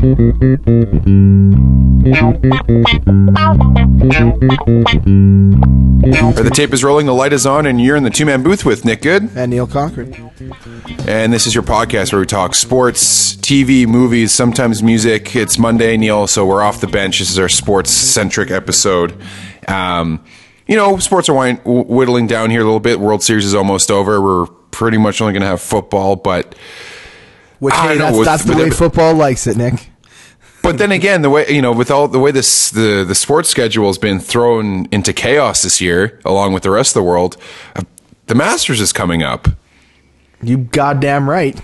The tape is rolling, the light is on, and you're in the two man booth with Nick Good. And Neil Concord. And this is your podcast where we talk sports, TV, movies, sometimes music. It's Monday, Neil, so we're off the bench. This is our sports centric episode. Um, you know, sports are wind- whittling down here a little bit. World Series is almost over. We're pretty much only going to have football, but Which, I hey, know, that's, with- that's the way football likes it, Nick. But then again, the way you know, with all the way this the the sports schedule has been thrown into chaos this year, along with the rest of the world, uh, the Masters is coming up. You goddamn right.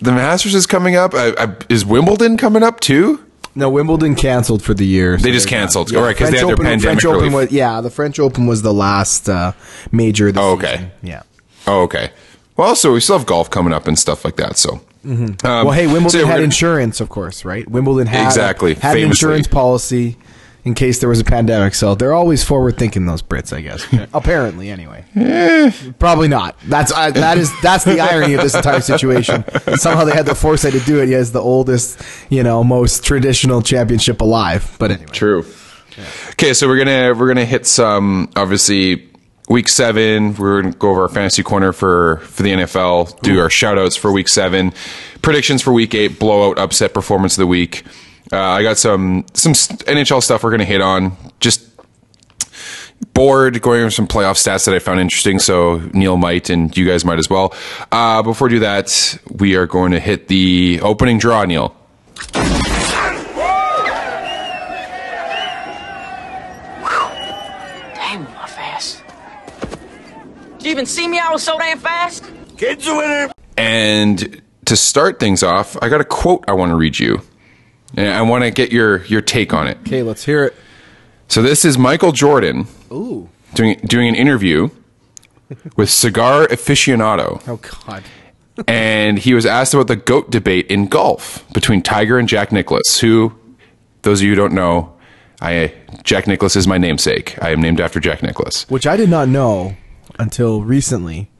The Masters is coming up. I, I, is Wimbledon coming up too? No, Wimbledon canceled for the year. so They just canceled. All right, 'cause they had their Open- pandemic French Open was, yeah, the French Open was the last uh, major. This Oh, okay. season. Yeah. Oh, okay. Well, so we still have golf coming up and stuff like that. So, um, Well, hey, Wimbledon so had gonna- insurance, of course, right? Wimbledon had Exactly, had an insurance policy in case there was a pandemic. So they're always forward thinking. Those Brits, I guess. Apparently, anyway. Probably not. That's uh, that is that's the irony of this entire situation. Somehow they had the foresight to do it. As the oldest, you know, most traditional championship alive. But anyway, True. Okay, so we're gonna we're gonna hit some obviously week seven. We're gonna go over our fantasy corner for for the NFL. Do our shout outs for week seven, predictions for week eight, blowout upset performance of the week. Uh, I got some some NHL stuff we're gonna hit on. Just bored going over some playoff stats that I found interesting. So Neil might and you guys might as well. Uh, before we do that, we are going to hit the opening draw. Neil. You even see me? I was so damn fast. Kids are winner. And to start things off, I got a quote I want to read you. And I want to get your your take on it. okay, let's hear it. So this is Michael Jordan Ooh, doing doing an interview with Cigar Aficionado, oh God. and he was asked about the goat debate in golf between Tiger and Jack Nicklaus. Who, those of you who don't know, I Jack Nicklaus is my namesake. I am named after Jack Nicklaus. which I did not know until recently,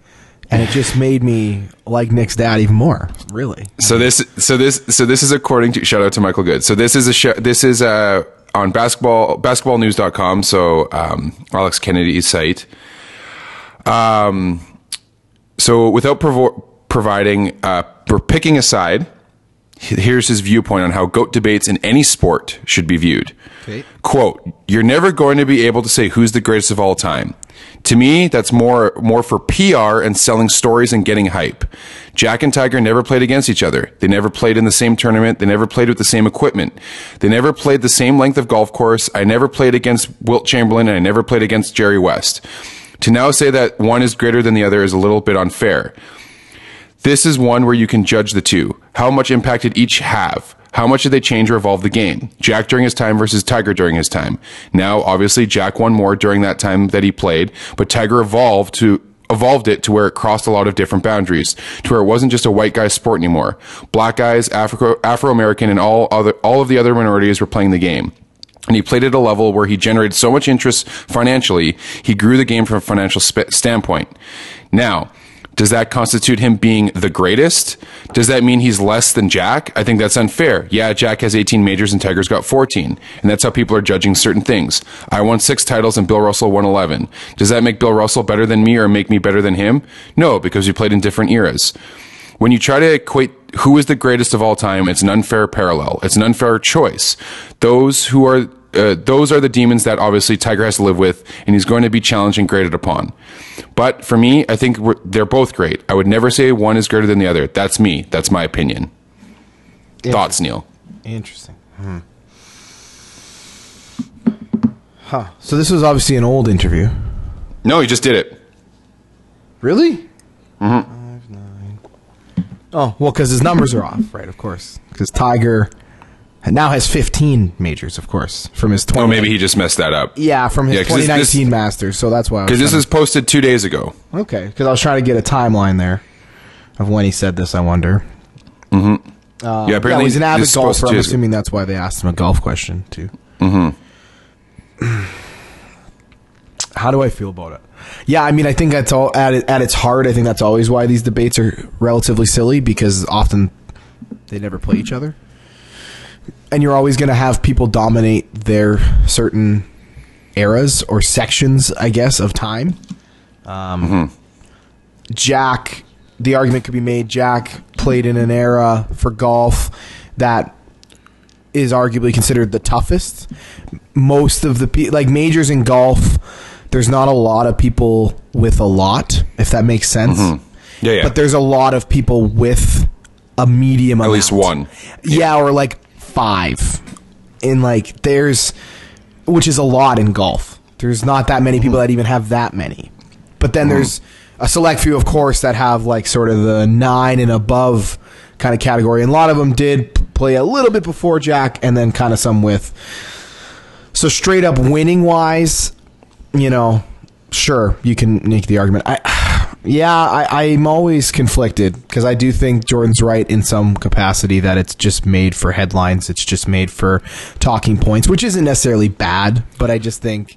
and it just made me like Nick's dad even more. Really, So this, so this, so this is according to shout out to Michael Good. So this is a show, this is uh on basketball basketballnews.com. So um, Alex Kennedy's site. Um, so without provo- providing, uh, we're picking a side. Here's his viewpoint on how goat debates in any sport should be viewed. Okay. Quote, you're never going to be able to say who's the greatest of all time. To me, that's more more for PR and selling stories and getting hype. Jack and Tiger never played against each other. They never played in the same tournament. They never played with the same equipment. They never played the same length of golf course. I never played against Wilt Chamberlain and I never played against Jerry West. To now say that one is greater than the other is a little bit unfair. This is one where you can judge the two. How much impact did each have? How much did they change or evolve the game? Jack during his time versus Tiger during his time. Now, obviously, Jack won more during that time that he played, but Tiger evolved to evolved it to where it crossed a lot of different boundaries, to where it wasn't just a white guy sport anymore. Black guys, Afro Afro American, and all other all of the other minorities were playing the game. And he played at a level where he generated so much interest financially, he grew the game from a financial sp- standpoint. Now, does that constitute him being the greatest? Does that mean he's less than Jack? I think that's unfair. Yeah, Jack has 18 majors and Tiger's got 14. And that's how people are judging certain things. I won six titles and Bill Russell won 11. Does that make Bill Russell better than me or make me better than him? No, because we played in different eras. When you try to equate who is the greatest of all time, it's an unfair parallel. It's an unfair choice. Those who are uh, those are the demons that obviously Tiger has to live with, and he's going to be challenged and graded upon. But for me, I think we're, they're both great. I would never say one is greater than the other. That's me. That's my opinion. Thoughts, Neil? Interesting. Hmm. Huh. So this was obviously an old interview. No, he just did it. Really? Mm-hmm. Five, nine. Oh, well, because his numbers are off, right? Of course. Because Tiger now has 15 majors, of course, from his 20. Oh, maybe he just messed that up. Yeah, from his Yeah, 'cause this- 2019 this- Masters. So that's why. I was Because this is posted two days ago. okay. Because I was trying to get a timeline there of when he said this. I wonder. yeah, Yeah, apparently he's an avid this is supposed golfer. I'm assuming that's why they asked him a golf question too. Mm-hmm. How do I feel about it? Yeah, I mean, I think that's all at at its heart. I think that's always why these debates are relatively silly because often they never play each other. And you're always going to have people dominate their certain eras or sections, I guess, of time. Um, Jack, the argument could be made. Jack played in an era for golf that is arguably considered the toughest. Most of the pe- like majors in golf, there's not a lot of people with a lot, if that makes sense. Yeah, yeah. But there's a lot of people with a medium At least one. yeah, or like five. And like there's which is a lot in golf. There's not that many people mm-hmm. that even have that many. But then mm-hmm. there's a select few of course that have like sort of the 9 and above kind of category. And a lot of them did play a little bit before Jack and then kind of some with so straight up winning wise, you know, sure you can make the argument. I, yeah, I, I'm always conflicted because I do think Jordan's right in some capacity that it's just made for headlines. It's just made for talking points, which isn't necessarily bad, but I just think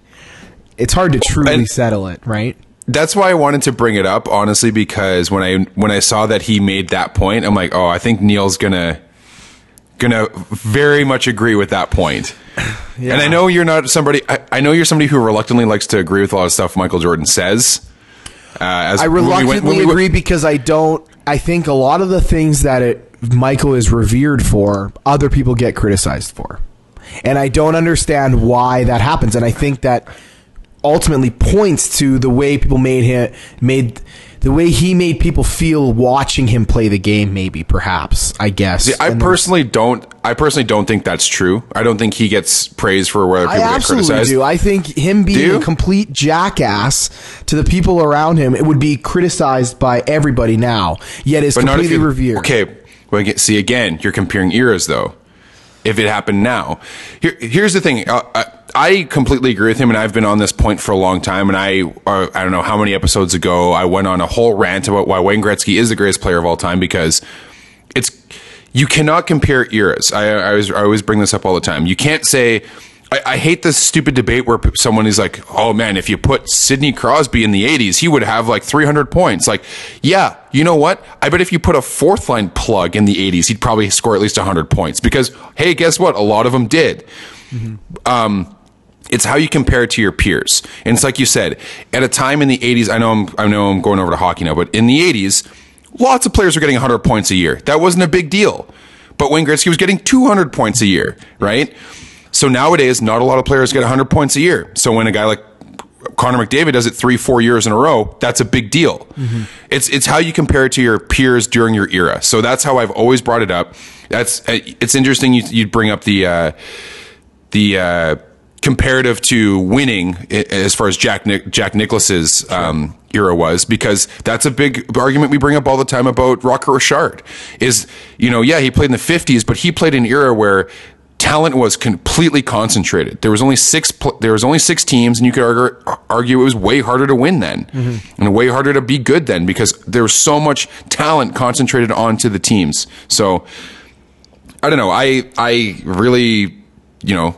it's hard to truly And- settle it, right? That's why I wanted to bring it up, honestly, because when I when I saw that he made that point, I'm like, oh, I think Neil's gonna gonna very much agree with that point. And I know you're not somebody. I, I know you're somebody who reluctantly likes to agree with a lot of stuff Michael Jordan says. Uh, as I when we went- reluctantly when we went- agree because I don't. I think a lot of the things that it, Michael is revered for, other people get criticized for, and I don't understand why that happens. And I think that ultimately points to the way people made him made the way he made people feel watching him play the game. Maybe, perhaps, I guess. See, I And personally don't. I personally don't think that's true. I don't think he gets praise for where I people get absolutely criticized. do. I think him being a complete jackass to the people around him, it would be criticized by everybody now. Yet it's but completely you revered. Okay, well, see again, you're comparing eras though. If it happened now, here, here's the thing. Uh, I, I completely agree with him, and I've been on this point for a long time. And I, uh, I don't know how many episodes ago, I went on a whole rant about why Wayne Gretzky is the greatest player of all time because it's you cannot compare eras. I, I always I always bring this up all the time. You can't say. I, I hate this stupid debate where someone is like, "Oh man, if you put Sidney Crosby in the '80s, he would have like 300 points." Like, yeah, you know what? I bet if you put a fourth line plug in the '80s, he'd probably score at least 100 points because, hey, guess what? A lot of them did. Um, it's how you compare it to your peers. And it's like you said, at a time in the 80s, I know I'm, I know I'm going over to hockey now, but in the 80s, lots of players were getting 100 points a year. That wasn't a big deal. But Wayne Gretzky was getting 200 points a year, right? So nowadays, not a lot of players get 100 points a year. So when a guy like Connor McDavid does it three, four years in a row, that's a big deal. It's it's how you compare it to your peers during your era. So that's how I've always brought it up. That's uh, it's interesting you you bring up the uh, the uh, comparative to winning as far as Jack Nic- Jack Nicklaus's um, era was because that's a big argument we bring up all the time about Rocket Richard is you know yeah he played in the 50s but he played an era where talent was completely concentrated. There was only six pl- there was only six teams and you could argue, argue it was way harder to win then and way harder to be good then because there was so much talent concentrated onto the teams. So I don't know. I I really, you know,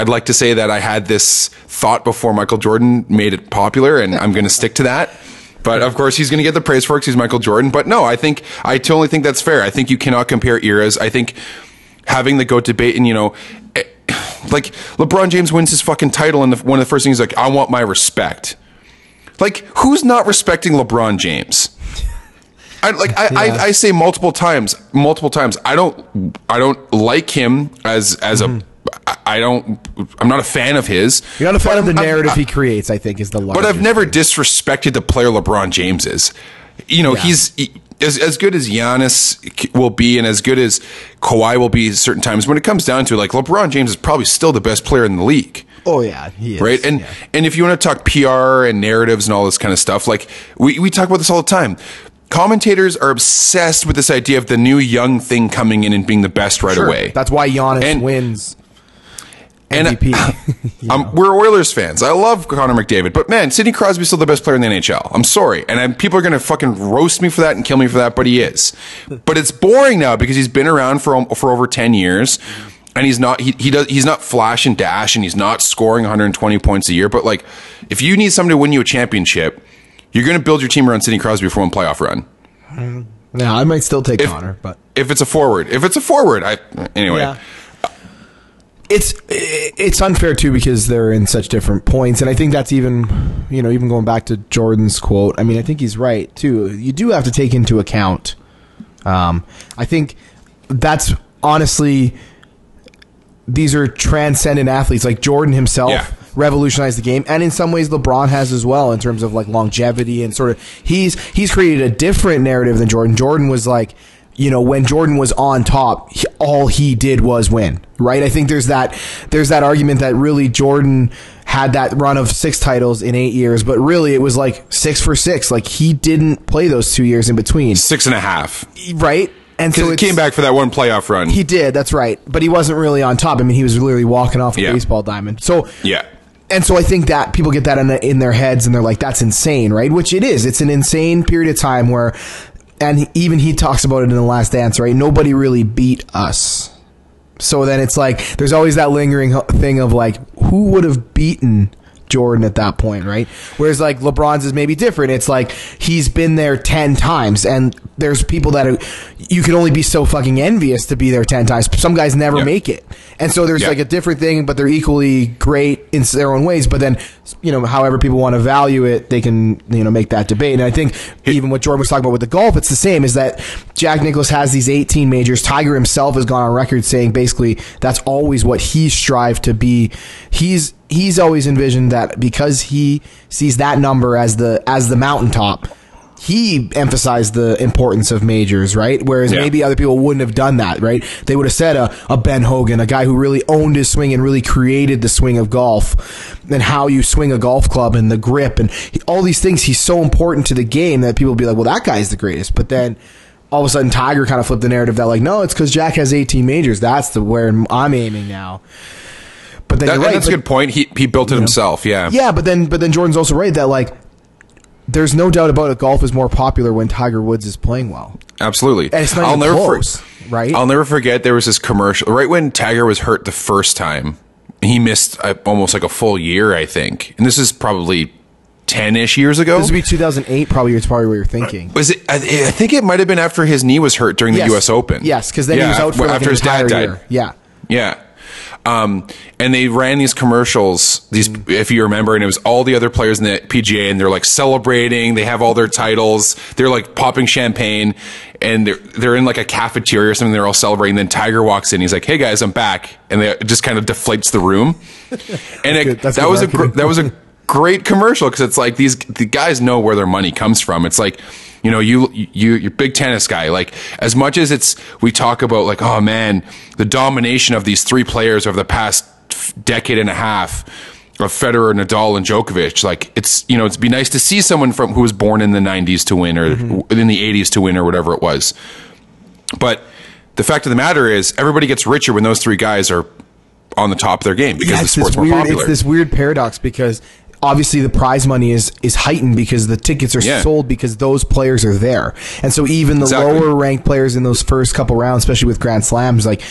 I'd like to say that I had this thought before Michael Jordan made it popular, and I'm going to stick to that. But of course, he's going to get the praise for it he's Michael Jordan. But no, I think I totally think that's fair. I think you cannot compare eras. I think having the goat debate, and you know, eh, like LeBron James wins his fucking title, and the, one of the first things like, "I want my respect." Like, who's not respecting LeBron James? I like I, I, I say multiple times, multiple times. I don't I don't like him as as a I I don't I'm not a fan of his. You're not a fan of the narrative I- he creates. I think is the but I've never disrespected the player LeBron James is. You know, Yeah. he's he- as as good as Giannis will be, and as good as Kawhi will be. Certain times, when it comes down to it, like LeBron James is probably still the best player in the league Oh yeah, he is. right? And yeah. and if you want to talk PR and narratives and all this kind of stuff, like we we talk about this all the time. Commentators are obsessed with this idea of the new young thing coming in and being the best right Sure. away. That's why Giannis And- wins And- MVP. Um, we're Oilers fans. I love Connor McDavid, but man, Sidney Crosby's still the best player in the NHL. I'm sorry, and i people are going to fucking roast me for that and kill me for that, but he is. But it's boring now because he's been around for for over ten years, and he's not he, he does he's not flash and dash, and he's not scoring 120 points a year. But like, if you need somebody to win you a championship, you're going to build your team around Sidney Crosby for one playoff run. yeah, I might still take If- Connor, but If it's a forward, if it's a forward, I anyway. Yeah. It's it's unfair too because they're in such different points, and I think that's even you know even going back to Jordan's quote. I mean, I think he's right too. You do have to take into account. Um, I think that's honestly these are transcendent athletes like Jordan himself. Yeah. Revolutionized the game, and in some ways, LeBron has as well in terms of like longevity and sort of he's he's created a different narrative than Jordan. Jordan was like, you know, when Jordan was on top, all he did was win, right? I think there's that there's that argument that really Jordan had that run of six titles in eight years, but really it was like six for six. Like he didn't play those two years in between, Six and a half. right? And so he came back for that one playoff run. He did, that's right, but he wasn't really on top. I mean, he was literally walking off a Yeah. baseball diamond. So yeah. and so I think that people get that in, in their heads and they're like, that's insane, right? Which it is. It's an insane period of time where, and even he talks about it in the last dance, right? Nobody really beat us. So then it's like, there's always that lingering thing of like, who would have beaten Jordan at that point, right? Whereas like LeBron's is maybe different. It's like he's been there 10 times and there's people that are, you can only be so fucking envious to be there 10 times. Some guys never Yeah. make it. And so there's Yeah. like a different thing, but they're equally great in their own ways. But then, you know, however people want to value it, they can, you know, make that debate. And I think even what Jordan was talking about with the golf, it's the same is that Jack Nicklaus has these 18 majors. Tiger himself has gone on record saying basically that's always what he strived to be. He's, he's always envisioned that because he sees that number as the, as the mountaintop, he emphasized the importance of majors, right? Whereas Yeah. maybe other people wouldn't have done that, right? They would have said a, a Ben Hogan, a guy who really owned his swing and really created the swing of golf and how you swing a golf club and the grip and he, all these things. He's so important to the game that people be like, well, that guy's the greatest. But then all of a sudden Tiger kind of flipped the narrative that like, no, it's because Jack has 18 majors. That's the where I'm aiming now. But then That- right. that's a good point. He he built it himself. Yeah. yeah, but then but then Jordan's also right that like there's no doubt about it. Golf is more popular when Tiger Woods is playing well, Absolutely. and it's not I'll even never for- close, right? I'll never forget there was this commercial right when Tiger was hurt the first time. He missed uh, almost like a full year, I think. And this is probably 10ish years ago. this would be 2008, probably. It's probably what you're thinking. was it I, I think it might have been after his knee was hurt during the Yes. US Open. Yes, because then he was out for like after his dad died. year. Yeah. Yeah. Um, and they ran these commercials, these, if you remember, and it was all the other players in the PGA and they're like celebrating. They have all their titles. They're like popping champagne and they're, they're in like a cafeteria or something. They're all celebrating. Then Tiger walks in. He's like, Hey guys, I'm back. And they, it just kind of deflates the room. And it, that was a, gr- that was a great commercial because it's like these the guys know where their money comes from. It's like you know you you you're big tennis guy. Like as much as it's we talk about like oh man the domination of these three players over the past f- decade and a half of Federer, Nadal, and Djokovic. Like it's you know it'd be nice to see someone from who was born in the '90s to win or Mm-hmm. in the '80s to win or whatever it was. But the fact of the matter is, everybody gets richer when those three guys are on the top of their game because Yeah, the sport's this more popular. It's this weird paradox because obviously the prize money is is heightened because the tickets are Yeah. sold because those players are there, and so even the Exactly. lower ranked players in those first couple rounds, especially with Grand Slams, like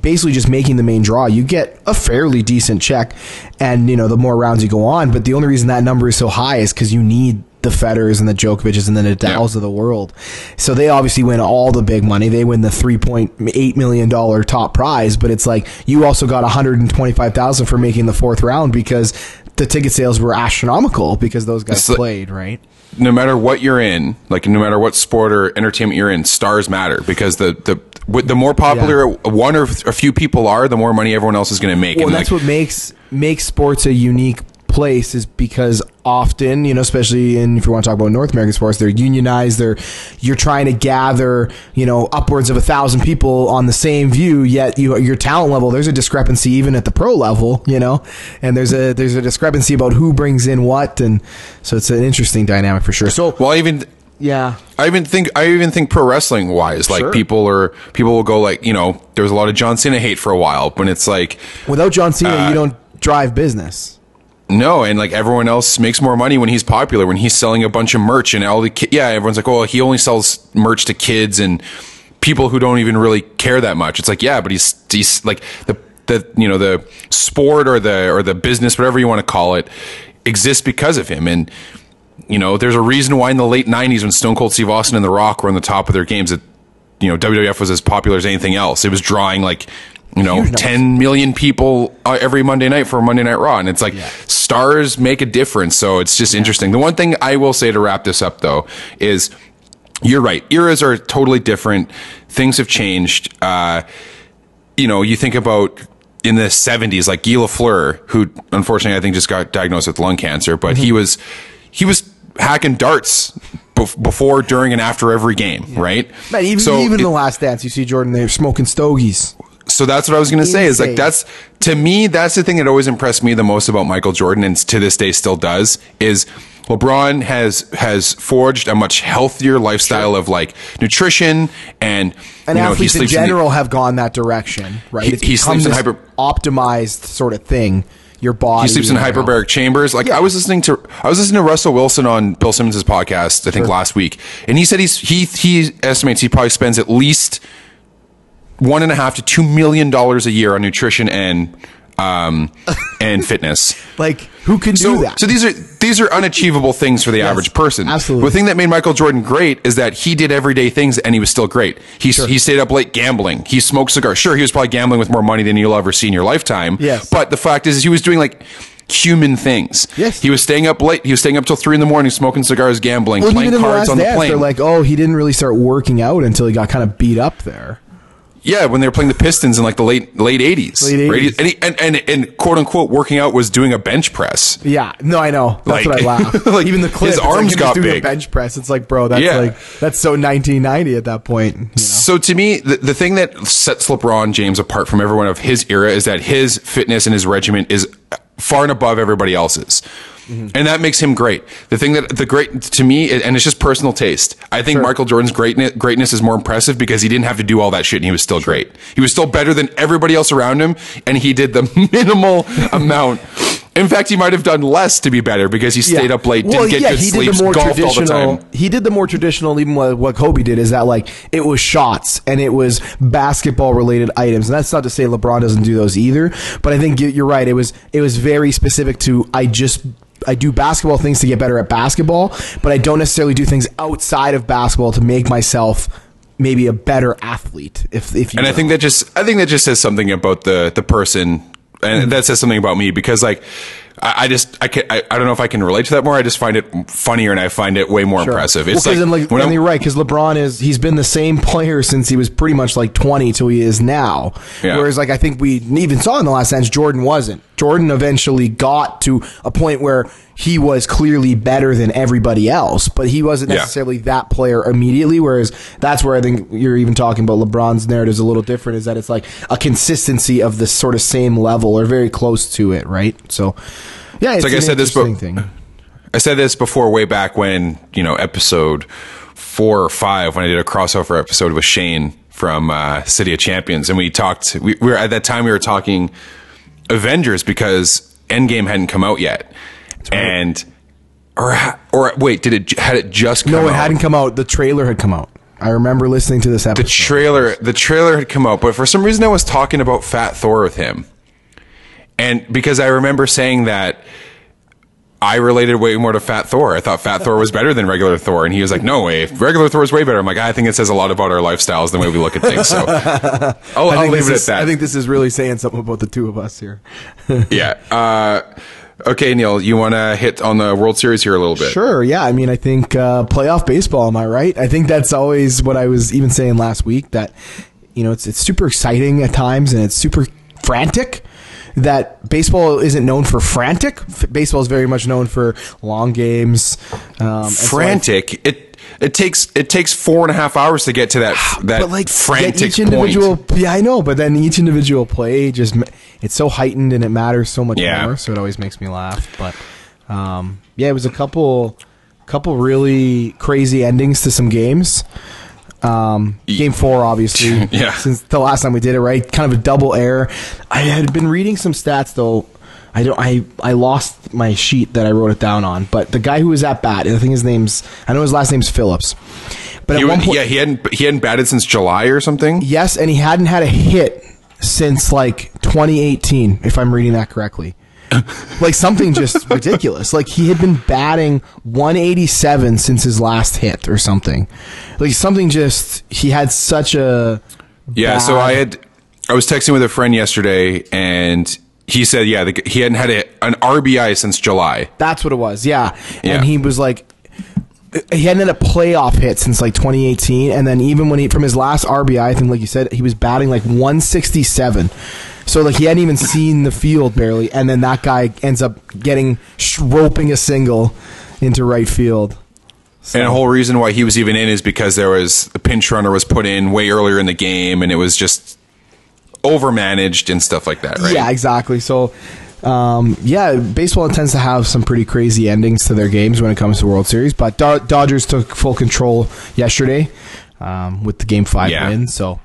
basically just making the main draw, you get a fairly decent check, and you know the more rounds you go on, but the only reason that number is so high is because you need the Federers and the Djokovic's and the Nadals Yeah. of the world. So they obviously win all the big money. They win the three point eight million dollar top prize, but it's like you also got one hundred and twenty five thousand for making the fourth round because the ticket sales were astronomical because those guys It's like- played right. no matter what you're in, like no matter what sport or entertainment you're in, stars matter because the the the more popular one or a few people are, the more money everyone else is going to make. Well, and that's like, what makes makes sports a unique place is because often, you know, especially in if you want to talk about North American sports, they're unionized. They're you're trying to gather, you know, upwards of a thousand people on the same view. Yet you, your talent level, there's a discrepancy even at the pro level, you know, and there's a there's a discrepancy about who brings in what, and so it's an interesting dynamic for sure. So well, even yeah, I even think I even think pro wrestling wise, like Sure. people are people will go like you know there was a lot of John Cena hate for a while when it's like without John Cena, Uh, you don't drive business. No, and like everyone else makes more money when he's popular, when he's selling a bunch of merch and all the ki- yeah, everyone's like, oh, he only sells merch to kids and people who don't even really care that much. It's like, yeah, but he's he's like the the you know the sport or the or the business, whatever you want to call it, exists because of him. And you know, there's a reason why in the late '90s when Stone Cold Steve Austin and The Rock were on the top of their games, that you know WWF was as popular as anything else. It was drawing like you know, 10 million people uh, every Monday night for Monday Night Raw. And it's like stars make a difference. So it's just interesting. The one thing I will say to wrap this up though is you're right. Eras are totally different. Things have changed. Uh, you know, you think about in the 70s, like Guy Lafleur, who unfortunately I think just got diagnosed with lung cancer, but he was, he was hacking darts before, during, and after every game, right? Man, even So even it- the last dance, you see Jordan there smoking stogies. So that's what I was going to say is like that's to me that's the thing that always impressed me the most about Michael Jordan and to this day still does is LeBron has has forged a much healthier lifestyle of like nutrition and And you know, he athletes in sleeps in the- general have gone that direction, right? He- It's he sleeps in hyper- optimized sort of thing. Your body. he sleeps in hyperbaric chambers. Like Yeah. I was listening to, I was listening to Russell Wilson on Bill Simmons' podcast, I think last week, and he said he's he he estimates he probably spends at least one and a half to two million dollars a year on nutrition and um and fitness. Like who can So, do that? so these are these are unachievable things for the average person. absolutely. The thing that made Michael Jordan great is that he did everyday things and he was still great. He he stayed up late gambling. He smoked cigars. Sure, he was probably gambling with more money than you'll ever see in your lifetime. Yes. But the fact is, he was doing like human things. Yes. He was staying up late. He was staying up till three in the morning, smoking cigars, gambling, well, playing in the cards on the dance, plane. they're like, oh, he didn't really start working out until he got kind of beat up there. Yeah, when they were playing the Pistons in like the late late eighties, Late 80s. And, he, and and and quote unquote working out was doing a bench press. Yeah, no, I know. That's Like- what I laugh. like, Even the clip, his it's like arms got doing big. A bench press. It's like, bro, that's Yeah. like that's so 1990 at that point. You know? So to me, the, the thing that sets LeBron James apart from everyone of his era is that his fitness and his regimen is far and above everybody else's. Mm-hmm. And that makes him great. The thing that the great to me, and it's just personal taste. I think Michael Jordan's greatness, greatness is more impressive because he didn't have to do all that shit, and he was still great. He was still better than everybody else around him, and he did the minimal amount. In fact, he might have done less to be better because he stayed Yeah. up late, didn't Well, get yeah, good he sleep, did the more golfed all the traditional. time. He did the more traditional, even what, what Kobe did is that like it was shots and it was basketball related items, and that's not to say LeBron doesn't do those either. But I think you- you're right. It was it was very specific to I just. I do basketball things to get better at basketball, but I don't necessarily do things outside of basketball to make myself maybe a better athlete. If if you and I think that just I think that just says something about the the person, and that says something about me because like I, I just I can I, I don't know if I can relate to that more. I just find it funnier and I find it way more impressive. It's well, like, like when and you're right because LeBron is he's been the same player since he was pretty much like 20 till he is now. Yeah. Whereas like I think we even saw in the last dance Jordan wasn't. Jordan eventually got to a point where he was clearly better than everybody else, but he wasn't Yeah. necessarily that player immediately. Whereas that's where I think you're even talking about LeBron's narrative is a little different. Is that it's like a consistency of the sort of same level or very close to it, right? So. Yeah, it's like I said this, but- thing. I said this before, way back when you know episode four or five when I did a crossover episode with Shane from uh, City of Champions, and we talked. We, we were at that time we were talking Avengers because Endgame hadn't come out yet, and or or wait, did it had it just come No, it out? hadn't come out. The trailer had come out. I remember listening to this episode. the trailer the trailer had come out but for some reason i was talking about fat thor with him and because i remember saying that i related way more to fat thor i thought fat thor was better than regular thor and he was like no way regular thor is way better i'm like i think it says a lot about our lifestyles the way we look at things so i'll, I I'll think leave this it is- at that I think this is really saying something about the two of us here. yeah uh, okay neil you want to hit on the world series here a little bit Sure, yeah. I mean, I think uh, playoff baseball. Am I right? I think that's always what I was even saying last week. That you know, it's it's super exciting at times and it's super frantic. That baseball isn't known for frantic. F- Baseball is very much known for long games. Um, and so I- frantic it it takes it takes four and a half hours to get to that that but like frantic each individual point. yeah i know but then each individual play just it's so heightened and it matters so much Yeah. more so it always makes me laugh but um yeah it was a couple couple really crazy endings to some games um game four obviously Yeah. since the last time we did it right kind of a double error i had been reading some stats though I don't. I I lost my sheet that I wrote it down on. But the guy who was at bat, I think his name's. I know his last name's Phillips. But He at one point, yeah, he hadn't he hadn't batted since July or something. Yes, and he hadn't had a hit since like 2018, if I'm reading that correctly. like something just ridiculous. Like he had been batting 187 since his last hit or something. Like something just he had such a Yeah, so I had I was texting with a friend yesterday, and he said, yeah, the, he hadn't had a, an RBI since July. That's what it was. Yeah. Yeah. And he was like, he hadn't had a playoff hit since like 2018. And then even when he, from his last RBI, I think, like you said, he was batting like 167. So like he hadn't even seen the field barely. And then that guy ends up getting, roping a single into right field. And the whole reason why he was even in is because there was a pinch runner was put in way earlier in the game, and it was just overmanaged and stuff like that, right? Yeah, exactly. So, um, yeah, baseball tends to have some pretty crazy endings to their games when it comes to World Series. But Do- Dodgers took full control yesterday um, with the Game Five Yeah. win. So.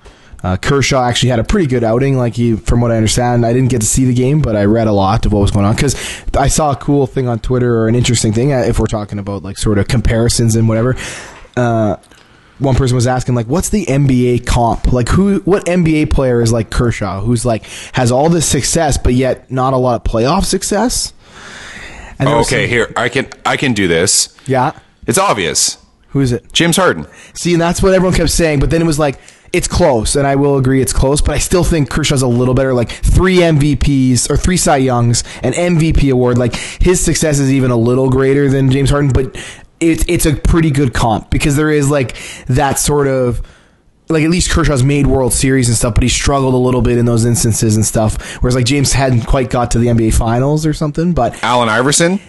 Uh, Kershaw actually had a pretty good outing. Like he, from what I understand, I didn't get to see the game, but I read a lot of what was going on because I saw a cool thing on Twitter or an interesting thing. uh, If we're talking about like sort of comparisons and whatever, uh, one person was asking like what's the NBA comp like who what NBA player is like Kershaw who's like has all this success but yet not a lot of playoff success Okay, some- here I can I can do this. yeah It's obvious. who is it James Harden. see and that's what everyone kept saying but then it was like it's close and I will agree it's close but I still think Kershaw's a little better like three MVPs or three Cy Youngs an MVP award like his success is even a little greater than James Harden but it's it's a pretty good comp because there is like that sort of like at least Kershaw's made World Series and stuff, but he struggled a little bit in those instances and stuff. Whereas like James hadn't quite got to the NBA Finals or something. But Allen Iverson.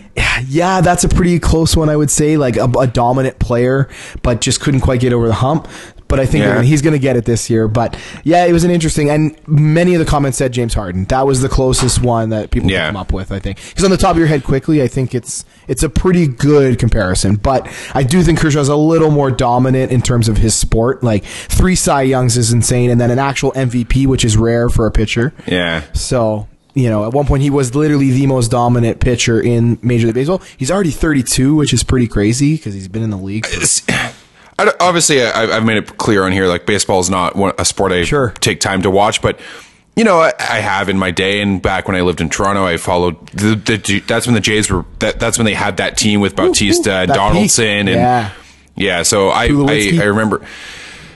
yeah, that's a pretty close one, I would say. Like a, a dominant player, but just couldn't quite get over the hump. But I think Yeah. he's going to get it this year. But yeah, it was an interesting, and many of the comments said James Harden. That was the closest one that people Yeah. come up with. I think because on the top of your head, quickly, I think it's it's a pretty good comparison. But I do think Kershaw's a little more dominant in terms of his sport. Like three Cy Youngs is insane, and then an actual MVP, which is rare for a pitcher. Yeah. So, you know, at one point he was literally the most dominant pitcher in Major League Baseball. He's already 32, which is pretty crazy because he's been in the league. for- I obviously, I, I've made it clear on here. Like baseball is not one, a sport I Sure. take time to watch, but you know, I, I have in my day and back when I lived in Toronto, I followed the, the that's when the Jays were that that's when they had that team with Bautista and Donaldson peak. and Yeah. yeah. So I, I I remember,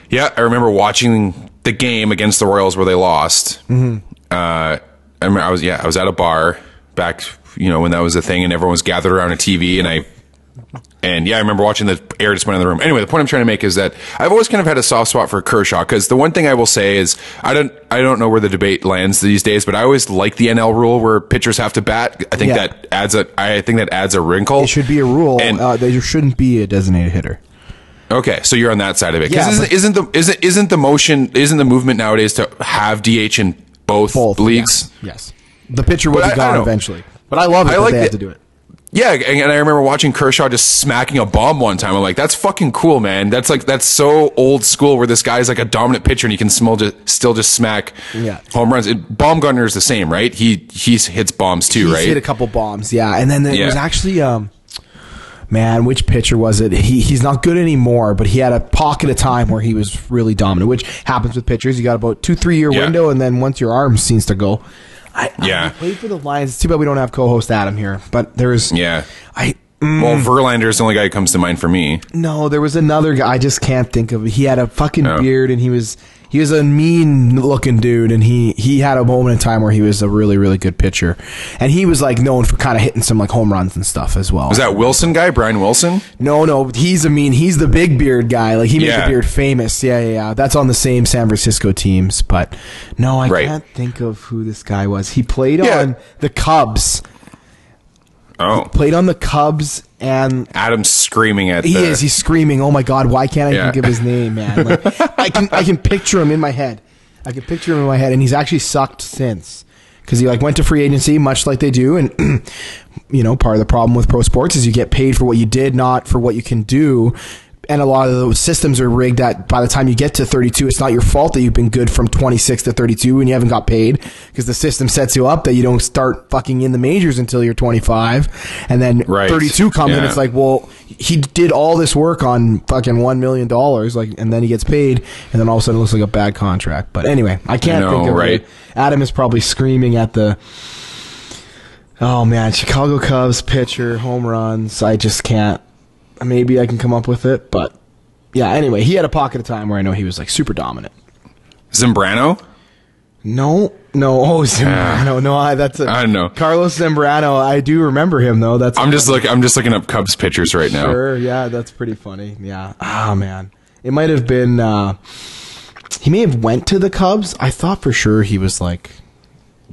yeah, I remember watching the game against the Royals where they lost. Mm-hmm. Uh, I remember I was yeah I was at a bar back you know when that was a thing and everyone was gathered around a TV and I and yeah, I remember watching the air just went in the room. Anyway, the point I'm trying to make is that I've always kind of had a soft spot for Kershaw because the one thing I will say is I don't I don't know where the debate lands these days, but I always like the NL rule where pitchers have to bat. I think Yeah. that adds a I think that adds a wrinkle. It should be a rule. And- uh, there shouldn't be a designated hitter. Okay, so you're on that side of it. Yeah, Because but- isn't, isn't the isn't isn't the motion isn't the movement nowadays to have DH in both, Both leagues? Yes. Yes. The pitcher will But be I gone eventually. But I love it I that like they the- have to do it. Yeah, and, I remember watching Kershaw just smacking a bomb one time. I'm like, that's fucking cool, man. That's like that's so old school where this guy's like a dominant pitcher and he can just, still just smack Yeah. home runs. It, Bumgarner is the same, right? He he hits bombs too, He's right? hit a couple bombs, yeah. And then there Yeah. was actually, um, man, which pitcher was it? He he's not good anymore, but he had a pocket of time where he was really dominant, which happens with pitchers. You got about two three year Yeah. window, and then once your arm seems to go. I, Yeah. I played for the Lions. It's too bad we don't have co-host Adam here, but there's yeah. I mm, Well, Verlander is the only guy who comes to mind for me. no, there was another guy I just can't think of. He had a fucking Oh. beard and he was he was a mean looking dude and he he had a moment in time where he was a really really good pitcher. And he was like known for kind of hitting some like home runs and stuff as well. Was that Wilson guy, Brian Wilson? No, no, he's a mean. He's the big beard guy. Like he made Yeah. the beard famous. Yeah, yeah, yeah. That's on the same San Francisco teams. But no, I Right. can't think of who this guy was. He played Yeah. on the Cubs. Oh, Played on the Cubs, and Adam's screaming at he the, is. He's screaming. Oh my God! Why can't I Yeah. think of his name, man? Like, I can. I can picture him in my head. I can picture him in my head, and he's actually sucked since because he like went to free agency, much like they do, and you know, part of the problem with pro sports is you get paid for what you did, not for what you can do. And a lot of those systems are rigged that by the time you get to 32, it's not your fault that you've been good from 26 to 32 and you haven't got paid because the system sets you up that you don't start fucking in the majors until you're 25. And then Right. 32 comes and it's like, well, he did all this work on fucking $1 million, like, and then he gets paid and then all of a sudden it looks like a bad contract. But anyway, I can't I know, think of right? it. Adam is probably screaming at the, Oh man, Chicago Cubs pitcher, home runs. I just can't. Maybe I can come up with it, but yeah. Anyway, he had a pocket of time where I know he was like super dominant. Zimbrano? No, no, oh Zambrano. No, I, that's a, I don't know. Carlos Zambrano. I do remember him though. That's I'm just look. I'm just looking up Cubs pitchers right now. Sure, yeah, that's pretty funny. Yeah. Ah, man, it might have been. Uh, he may have went to the Cubs. I thought for sure he was like,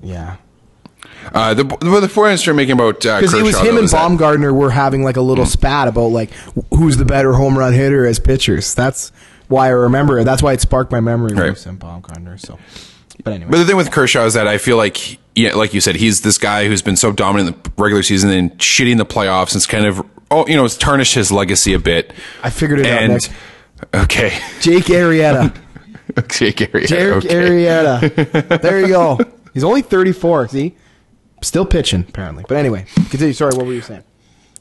yeah, Uh, the the, the point you're making about uh, because it was him and is that- were having like a little spat about like who's the better home run hitter as pitchers. That's why I remember it. That's why it sparked my memory. Right. And Bumgarner. So, but anyway, But the thing with Kershaw is that I feel like, yeah, like you said, he's this guy who's been so dominant in the regular season and shitty in the playoffs. And it's kind of, oh, you know, it's tarnished his legacy a bit. I figured it out, and, Nick. Okay. Jake Arrieta. Jake Arrieta. Jake okay. Arrieta. There you go. He's only 34. See, still pitching apparently. But anyway, continue. Sorry, what were you saying?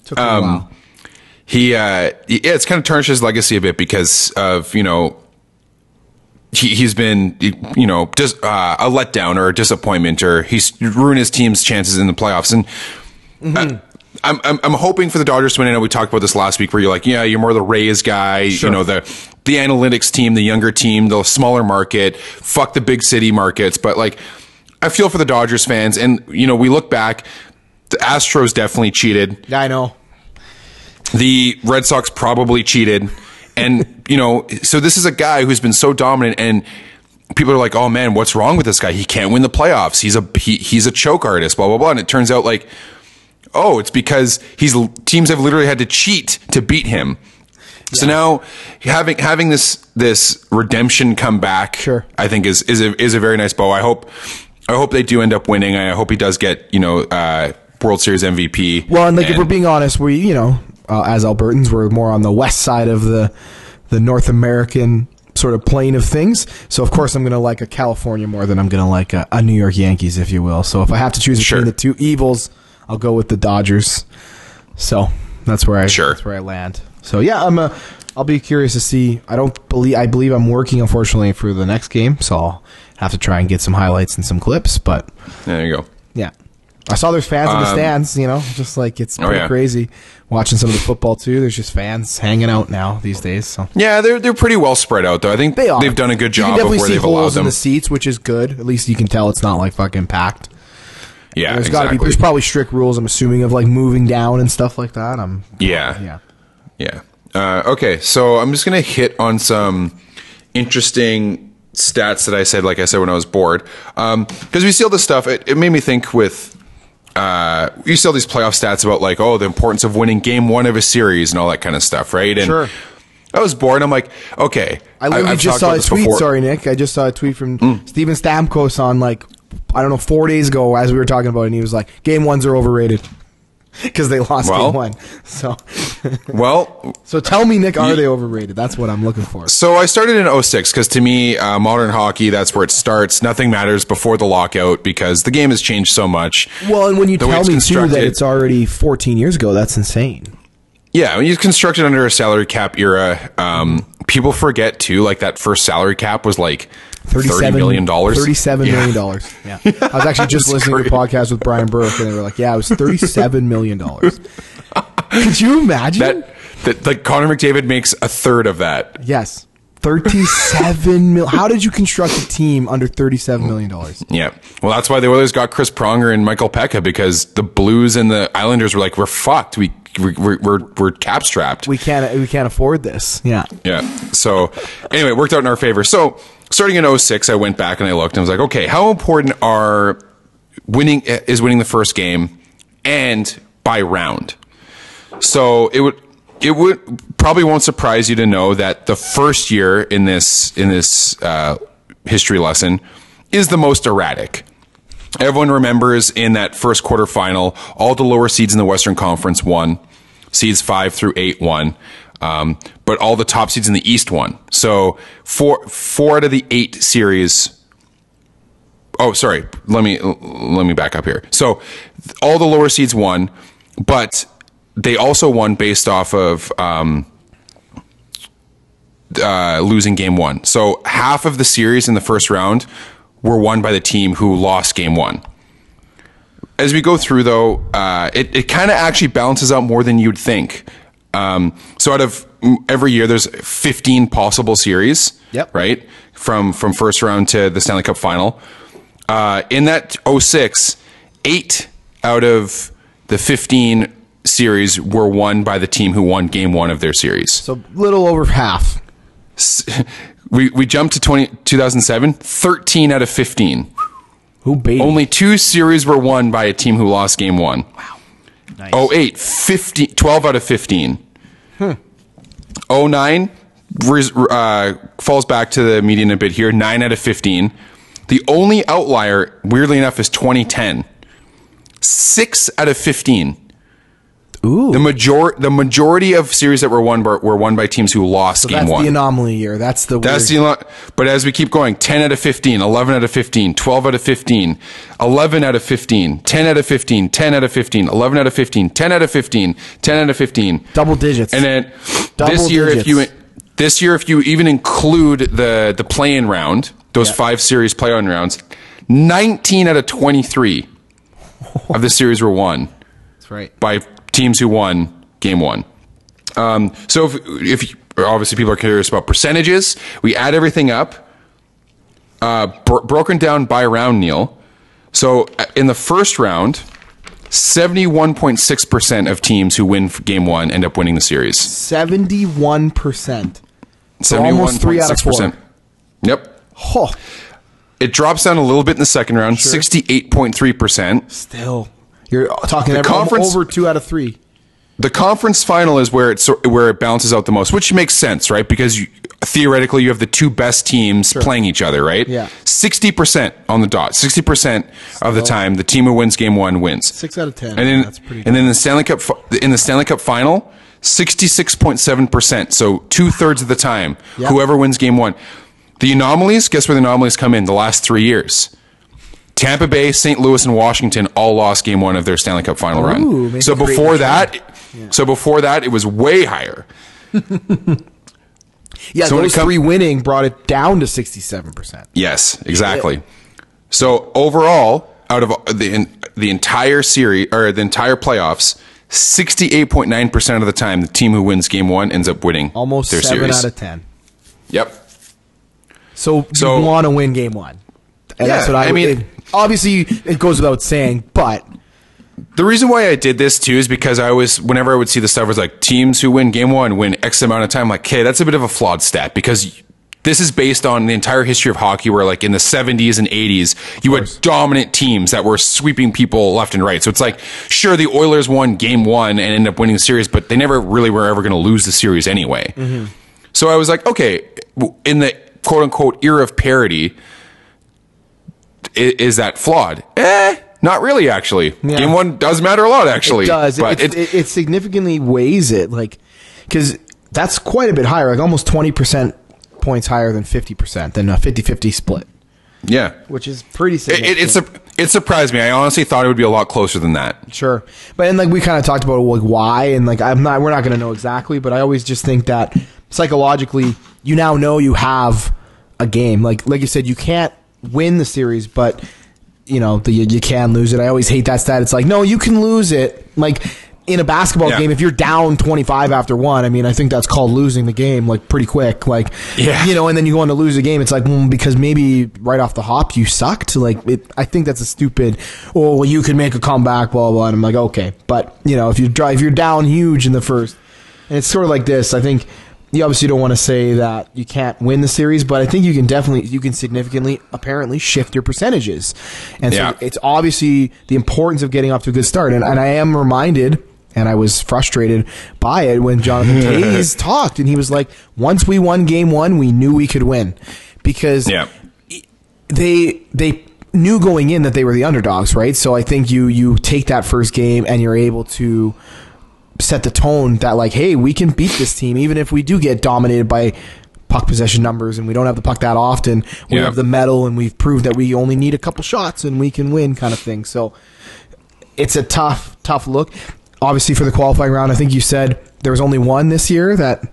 Took me a Um, while. he uh yeah it's kind of tarnished his legacy a bit because of you know he, he's been you know just uh, a letdown or a disappointment or he's ruined his team's chances in the playoffs and uh, I'm, I'm I'm hoping for the Dodgers to win. I know we talked about this last week, where you're like, yeah, you're more the Rays guy, you know, the the analytics team, the younger team, the smaller market, fuck the big city markets. But like, I feel for the Dodgers fans, and you know, we look back, the Astros definitely cheated Yeah, I know. the Red Sox probably cheated. And, you know, so this is a guy who's been so dominant and people are like, "Oh man, what's wrong with this guy? He can't win the playoffs. He's a he, he's a choke artist, blah blah blah." And it turns out like, "Oh, it's because he's teams have literally had to cheat to beat him." So now having having this this redemption come back, Sure. I think is is a, is a very nice bow. I hope I hope they do end up winning. I hope he does get, you know, uh World Series MVP. Well, and like if we're being honest, we you know uh, as Albertans, we're more on the west side of the the North American sort of plane of things. So of course I'm going to like a California more than I'm going to like a, a New York Yankees, if you will. So if I have to choose between Sure. the two evils, I'll go with the Dodgers. So that's where I Sure. that's where I land. So yeah, I'm a. I'll be curious to see. I don't believe I believe I'm working unfortunately for the next game, so I'll have to try and get some highlights and some clips. But there you go. yeah. I saw there's fans in the Um, stands, you know, just like it's Oh, pretty yeah. crazy. Watching some of the football too, there's just fans hanging out now these days. So Yeah, they're they're pretty well spread out though. I think they are. they've done a good You job can of definitely where see holes in the seats, which is good. At least you can tell it's not like fucking packed. yeah, There's got to be. There's probably strict rules. I'm assuming of like moving down and stuff like that. I'm. yeah, Yeah. yeah. Uh, okay, so I'm just gonna hit on some interesting stats that I said, like I said when I was bored, because we see all this stuff. It, it made me think with. Uh, you see all these playoff stats about like, oh, the importance of winning game one of a series and all that kind of stuff, right? And Sure. I was bored. I'm like, okay. I literally I've just saw a tweet. before. Mm. Sorry, Nick. I just saw a tweet from Steven Stamkos on like I don't know four days ago as we were talking about it, and he was like, "Game ones are overrated." Because they lost Well. game one, so Well, so tell me, Nick, are they overrated? That's what I'm looking for. So I started in 06 because to me, uh, modern hockey, that's where it starts. Nothing matters before the lockout because the game has changed so much. Well, and when you The tell me too that it's already 14 years ago, that's insane. Yeah, when you construct it under a salary cap era, um, people forget too, like that first salary cap was like $30 million. Thirty-seven Yeah. million dollars. Yeah, I was actually just listening to a podcast with Brian Burke, and they were like, "Yeah, it was thirty-seven million dollars." Could you imagine? That, that, like Connor McDavid makes a third of that. yes, thirty-seven mil. How did you construct a team under thirty-seven million dollars? Yeah. Well, that's why the Oilers got Chris Pronger and Michael Peca because the Blues and the Islanders were like, we're fucked. We, we, we're, we're, we're cap strapped. We can't. We can't afford this. Yeah. Yeah. So anyway, it worked out in our favor. So starting in 06, I went back and I looked and I was like, okay, how important are winning is winning the first game and by round? So it would it would probably won't surprise you to know that the first year in this in this uh, history lesson is the most erratic. Everyone remembers in that first quarterfinal, all the lower seeds in the Western Conference won, seeds five through eight won, um, but all the top seeds in the East won. So four four out of the eight series. Oh, sorry. Let me let me back up here. So all the lower seeds won, but they also won based off of um, uh, losing game one. So half of the series in the first round were won by the team who lost game one. As we go through, though, uh, it, it kind of actually balances out more than you'd think. Um, so out of every year, there's 15 possible series, Yep. right? From from first round to the Stanley Cup final. Uh, in that 06, eight out of the 15 series were won by the team who won game one of their series. So little over half. We, we jumped to 20, 2007, 13 out of 15. Who baby? Only two series were won by a team who lost game one. Nice. 08, 50, 12 out of 15. Hmm. 09 res- uh, falls back to the median a bit here, 9 out of 15. The only outlier, weirdly enough, is 2010. 6 out of 15. Ooh. The major the majority of series that were won by, were won by teams who lost so game that's one. the anomaly year. That's the That's weird- the but as we keep going, 10 out of 15, 11 out of 15, 12 out of 15, 11 out of 15, 10 out of 15, 10 out of 15, 11 out of 15, 10 out of 15, 10 out of 15. double digits. And then Double this year if you this year if you even include the the play-in round, those Yeah. 5 series play-in rounds, 19 out of 23 of the series were won that's right. by teams who won game one. Um, so if, if you- obviously people are curious about percentages, we add everything up, uh, bro- broken down by round, Neil. So uh, in the first round, 71.6% of teams who win game one end up winning the series. Seventy-one percent. So almost three out of four. 71.6%. Yep. Oh, It drops down a little bit in the second round, 68.3%. still. You're talking The every- conference- over two out of three. the conference final is where it where it balances out the most, which makes sense, right? Because you, theoretically, you have the two best teams playing each other, right? Yeah. Sixty percent on the dot. Sixty percent of the time, the team who wins game one wins. Six out of ten. And then, That's pretty and then the Stanley Cup in the Stanley Cup final, sixty six point seven percent. So two thirds of the time, Yep. whoever wins game one. The anomalies. Guess where the anomalies come in? The last three years. Tampa Bay, St. Louis, and Washington all lost game one of their Stanley Cup final Ooh, run. So before that, so before that, it was way higher. Yeah, So those come- three winning brought it down to sixty-seven percent. Yes, exactly. So overall, out of the in, the entire series or the entire playoffs, sixty-eight point nine percent of the time, the team who wins game one ends up winning Almost their seven series. out of ten. yep. So, So- you want to win game one. And that's Yeah, what I, I mean- it- obviously it goes without saying, but The reason why I did this too is because I was whenever I would see the stuff was like teams who win game one win X amount of time. Like, okay, that's a bit of a flawed stat because this is based on the entire history of hockey, where like in the seventies and eighties, you had dominant teams that were sweeping people left and right. So it's like, sure, the Oilers won game one and ended up winning the series, but they never really were ever going to lose the series anyway. Mm-hmm. So I was like, okay, in the quote unquote era of parity, is that flawed? Eh, not really. Actually, Yeah. game one does matter a lot. Actually, it does. but it, it, it significantly weighs it, like because that's quite a bit higher, like almost twenty percent points higher than fifty percent than a 50-50 split, yeah, which is pretty significant. it, it's a, it surprised me. I honestly thought it would be a lot closer than that. Sure, but and like we kind of talked about like why and like I'm not we're not going to know exactly, but I always just think that psychologically you now know you have a game. Like like you said, you can't win the series, but you know the, you, you can lose it. I always hate that stat. It's like no, you can lose it. Like in a basketball Yeah. game, if you're down 25 after one, I mean, I think that's called losing the game like pretty quick. Like Yeah. you know, and then you go on to lose a game. It's like mm, because maybe right off the hop you sucked. Like it, I think that's a stupid. Oh, well, you can make a comeback, blah blah. blah. And I'm like, okay, but you know, if you drive, if you're down huge in the first, and it's sort of like this. I think you obviously don't want to say that you can't win the series, but I think you can definitely, you can significantly, apparently, shift your percentages. And so Yeah. it's obviously the importance of getting off to a good start. And, and I am reminded. And I was frustrated by it when Jonathan Toews talked, and he was like, "Once we won Game One, we knew we could win, because Yeah, they they knew going in that they were the underdogs, right? So I think you you take that first game and you're able to set the tone that like, hey, we can beat this team even if we do get dominated by puck possession numbers and we don't have the puck that often. We Yeah. have the medal and we've proved that we only need a couple shots and we can win kind of thing. So it's a tough tough look. Obviously for the qualifying round, I think you said there was only one this year that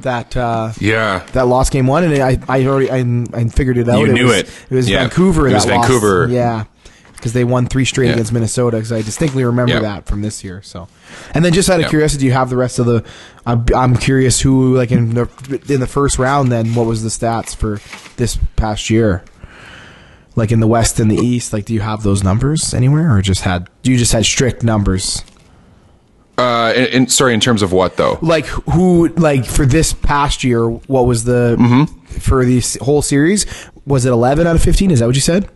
that uh yeah. that lost game one, and I, I already I, I figured it out. You it knew was, it. It was Yeah. Vancouver. It was that lost. Vancouver. Yeah, because they won three straight Yeah. against Minnesota. Because I distinctly remember Yeah. that from this year. So, and then just out of Yeah. curiosity, do you have the rest of the? I'm, I'm curious who like in the in the first round. Then what was the stats for this past year? Like in the West and the East, like do you have those numbers anywhere, or just had you just had strict numbers? Uh, in, in, sorry, in terms of what though? Like who, like for this past year, what was the for the whole series? Was it eleven out of fifteen? Is that what you said?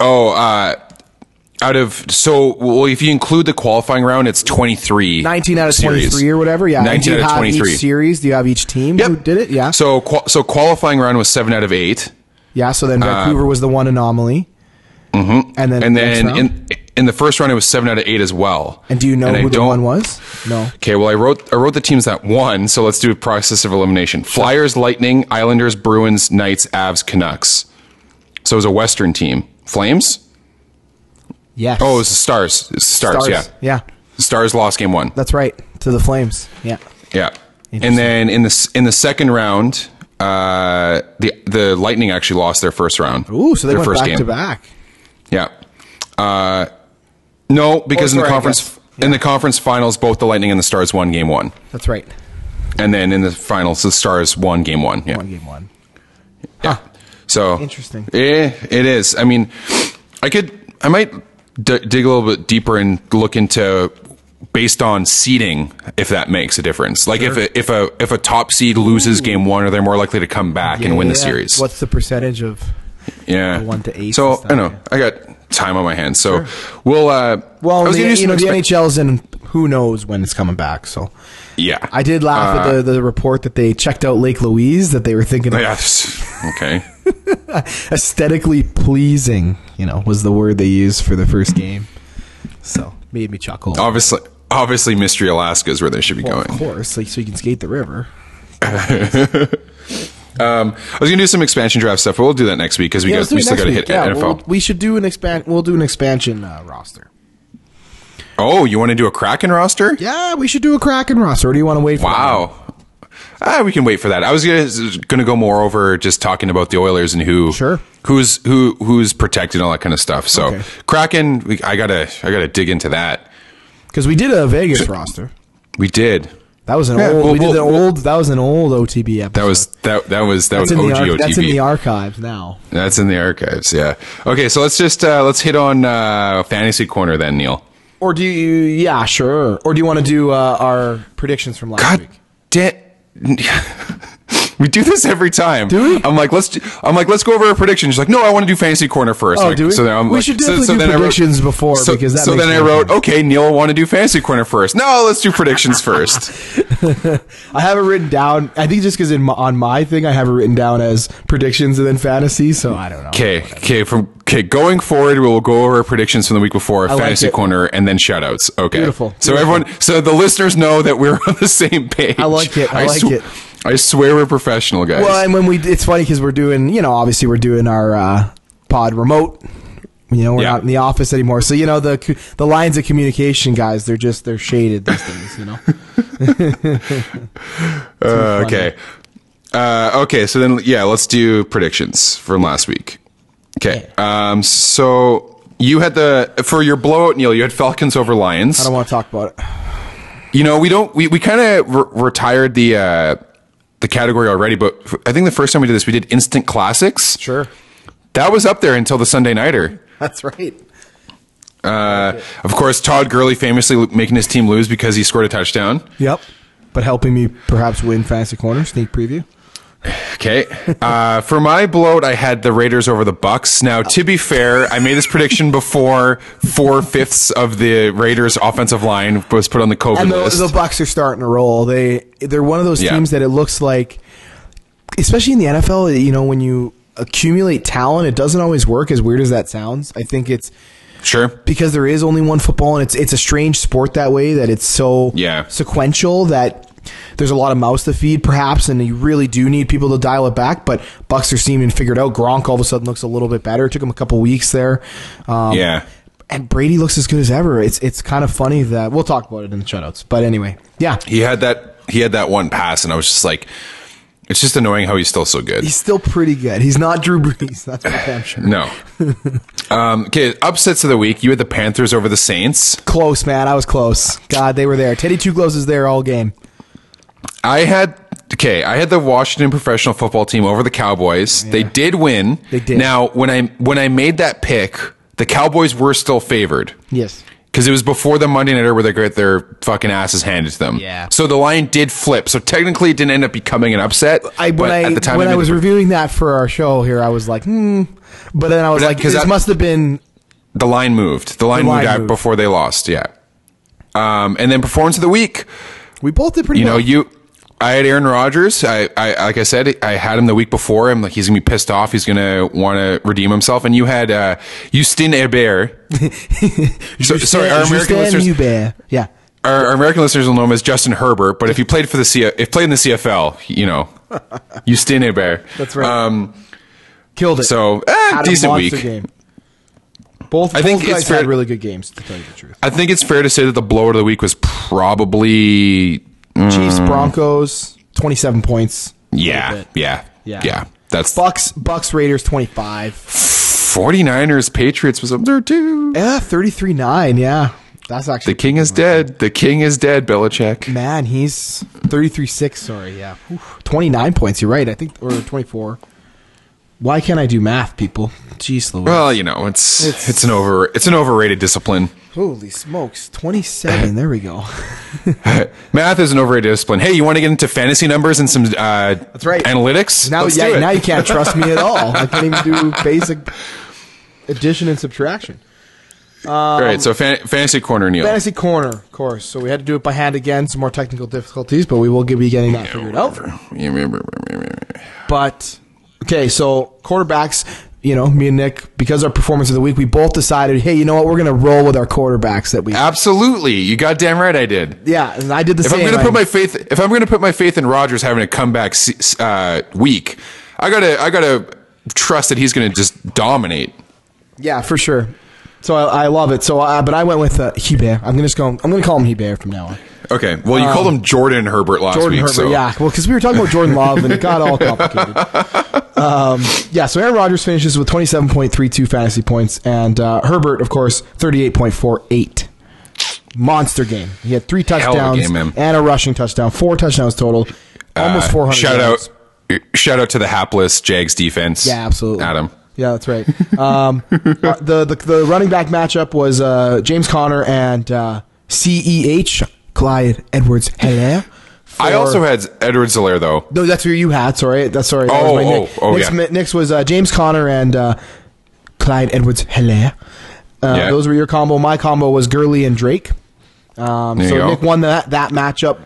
Oh, uh, out of so well, if you include the qualifying round, it's twenty three. 19 out of series. 23 or whatever. Yeah. Nineteen out of twenty three. Each series. Do you have each team Yep. who did it? Yeah. So so qualifying round was seven out of eight, yeah. So then Vancouver was the one anomaly. Mm-hmm. And then Uh, and then in in the first round it was seven out of eight as well. and do you know and I who the one was? No. Okay, well I wrote I wrote the teams that won, so let's do a process of elimination. Flyers, Lightning, Islanders, Bruins, Knights, Avs, Canucks. So it was a Western team. Flames? Yes. Oh, it was the Stars. It's the Stars, yeah. Yeah. Stars lost game one. That's right. To the Flames. Yeah. Yeah. And then in the in the second round, uh, the the Lightning actually lost their first round. Ooh, so they their went first back game. to back. Yeah. Uh, no, because Oh, in the conference guess. in the conference finals, both the Lightning and the Stars won game one, That's right. and then in the finals, the Stars won game one. Yeah. One game one. Yeah. So Interesting. Eh, it is. I mean, I could, I might d- dig a little bit deeper and look into based on seeding if that makes a difference. Like if a, if a if a top seed loses game one, are they more likely to come back and win the series? What's the percentage of? yeah, one to eight So stuff, I know yeah. I got time on my hands, so we'll. Uh, Well, the, you know, some the NHL's in who knows when it's coming back. So Yeah, I did laugh Uh, at the, the report that they checked out Lake Louise, that they were thinking of Yes. Okay. Aesthetically pleasing, you know, was the word they used for the first game. So made me chuckle. Obviously, obviously, Mystery Alaska is where they should be Well, going. of course, like so you can skate the river. Um, I was gonna do some expansion draft stuff, but we'll do that next week because we let's got we still got to hit Yeah, NFL. We'll, we should do an expand. We'll do an expansion uh, roster. Oh, you want to do a Kraken roster? Yeah, we should do a Kraken roster. Or do you want to wait? for Wow. Ah, we can wait for that. I was gonna, gonna go more over just talking about the Oilers and who, Sure. who's who, who's protected and all that kind of stuff. So Okay. Kraken, we, I gotta, I gotta dig into that. Because we did a Vegas roster. We did. That was an Yeah, old. we'll- we did we'll- an old. That was an old OTB episode. That was that that was that That's was OG ar- that's in the archives now. That's in the archives. Yeah. Okay, so let's just uh, let's hit on uh, fantasy corner then, Neil. Or do you? Yeah, sure. Or do you want to do uh, our predictions from last God week? Damn. We do this every time. Do we? I'm like, let's. I'm like, let's go over our predictions. She's like, no, I want to do fantasy corner first. Oh, Like, do we? So then I'm We like, should definitely so do then I wrote- predictions before, so, because that so then I wrote, fun. okay, Neil, want to do fantasy corner first? No, let's do predictions first. I have it written down. I think just because on my thing, I have it written down as predictions and then fantasy. So I don't know. Okay, okay. From okay, going forward, we will go over predictions from the week before, like fantasy it. corner, and then shoutouts. Okay, Beautiful, So beautiful. everyone, so the listeners know that we're on the same page. I like it, I like it. I swear we're professional guys. Well, and when we, it's funny because we're doing, you know, obviously we're doing our uh, pod remote. You know, we're Yeah. not in the office anymore. So you know the the lines of communication, guys, they're just they're shaded these days. You know. Uh, okay. Uh, okay, so then yeah, let's do predictions from last week. Okay. Um, so you had the for your blowout, Neil. You had Falcons over Lions. I don't want to talk about it. You know, we don't. We, we kind of re- retired the uh, the category already, but I think the first time we did this, we did instant classics. Sure, That was up there until the Sunday nighter. that's right. Uh, of course, Todd Gurley famously making his team lose because he scored a touchdown. Yep. But helping me perhaps win fantasy corner sneak preview. Okay. Uh, for my bloat, I had the Raiders over the Bucs. Now, to be fair, I made this prediction before four fifths of the Raiders' offensive line was put on the COVID And the, list. the Bucs are starting to roll. They they're one of those Yeah. teams that it looks like, especially in the NFL. You know, when you accumulate talent, it doesn't always work. As weird as that sounds, I think it's sure. because there is only one football, and it's it's a strange sport that way. That it's so Yeah. sequential that there's a lot of mouths to feed, perhaps, and you really do need people to dial it back. But Bucs are seeming figured out. Gronk all of a sudden looks a little bit better. It took him a couple weeks there. Um, Yeah. and Brady looks as good as ever. It's it's kind of funny that we'll talk about it in the shutouts. But anyway, yeah, He had that. He had that one pass, and I was just like, it's just annoying how he's still so good. he's still pretty good. He's not Drew Brees. That's for damn sure. No. um, okay, upsets of the week. You had the Panthers over the Saints. Close, man. I was close. God, they were there. Teddy Two Gloves is there all game. I had okay, I had the Washington professional football team over the Cowboys. They did win. They did. Now, when I when I made that pick, the Cowboys were still favored. Yes. Because it was before the Monday nighter where they got their fucking asses handed to them. Yeah. So the line did flip. So technically, it didn't end up becoming an upset. I when but I at the time when I was reviewing that for our show here, I was like, hmm. But then I was But like, this that- must have been the line moved. The line, The line moved out moved. before they lost. Yeah. Um, and then performance of the week. we both did pretty You know, well. you. I had Aaron Rodgers. I, I, like I said, I had him the week before. I'm like, he's gonna be pissed off. He's gonna want to redeem himself. And you had uh, Justin Herbert. so, sorry, our American Justin listeners, Hubert. Yeah. our, our American listeners will know him as Justin Herbert. But if he played for the C, if played in the CFL, you know, Justin Herbert. That's right. Um, Killed it. so eh, decent week. Game. Both, I think both it's guys fair- had really good games, to tell you the truth. I think it's fair to say that the blowout of the week was probably Chiefs, mm. Broncos, 27 points. yeah, yeah, Yeah. yeah, That's Bucs, Bucs, Raiders, 25. 49ers Patriots was up there too. Yeah, 33 9. Yeah. That's actually. The king is dead. The king is dead, Belichick. Man, he's 33 6. Sorry. Yeah. Oof. 29 points. You're right. I think, or 24. Why can't I do math, people? Jeez Louise. Well, you know, it's It's- it's, an over it's an overrated discipline. Holy smokes. 27. there we go. Math is an overrated discipline. Hey, you want to get into fantasy numbers and some uh, That's right. analytics? Now, Let's yeah, now you can't trust me at all. I can't even do basic addition and subtraction. All right, so fan- fantasy corner, Neil. Fantasy corner, of course. So we had to do it by hand again. Some more technical difficulties, but we will be getting that figured out. But okay, so quarterbacks. You know, me and Nick, because our performance of the week, we both decided, hey, you know what, we're going to roll with our quarterbacks that we. Absolutely, you goddamn right, I did. Yeah, and I did the If same. I'm going to put my faith, if I'm going to put my faith in Rodgers having a comeback uh, week, I gotta, I gotta trust that he's going to just dominate. yeah, for sure. So I, I love it. So, uh, but I went with uh, Hubert. I'm gonna just go. I'm going to call him Hubert from now on. Okay, well, you called him Jordan Herbert last Um, Jordan week, Herbert, so yeah. Well, because we were talking about Jordan Love and it got all complicated. Um, yeah, so Aaron Rodgers finishes with 27.32 fantasy points, and uh, Herbert, of course, 38.48. Monster game. He had three a touchdowns game, and a rushing touchdown, four touchdowns total, almost Uh, 400 Shout yards. out, shout out to the hapless Jags defense. Yeah, absolutely. Adam. Yeah, that's right. Um, uh, the, the the running back matchup was uh, James Conner and uh, CEH Clyde Edwards Helaire. I also had Edwards Helaire though. No, that's who you had. Sorry, that's sorry. That Oh, was my oh, Nick. oh, Nick's, yeah. Nick's was uh, James Conner and uh, Clyde Edwards Hilaire. Uh, Yeah. Those were your combo. My combo was Gurley and Drake. Um, There so you go. Nick won that that matchup.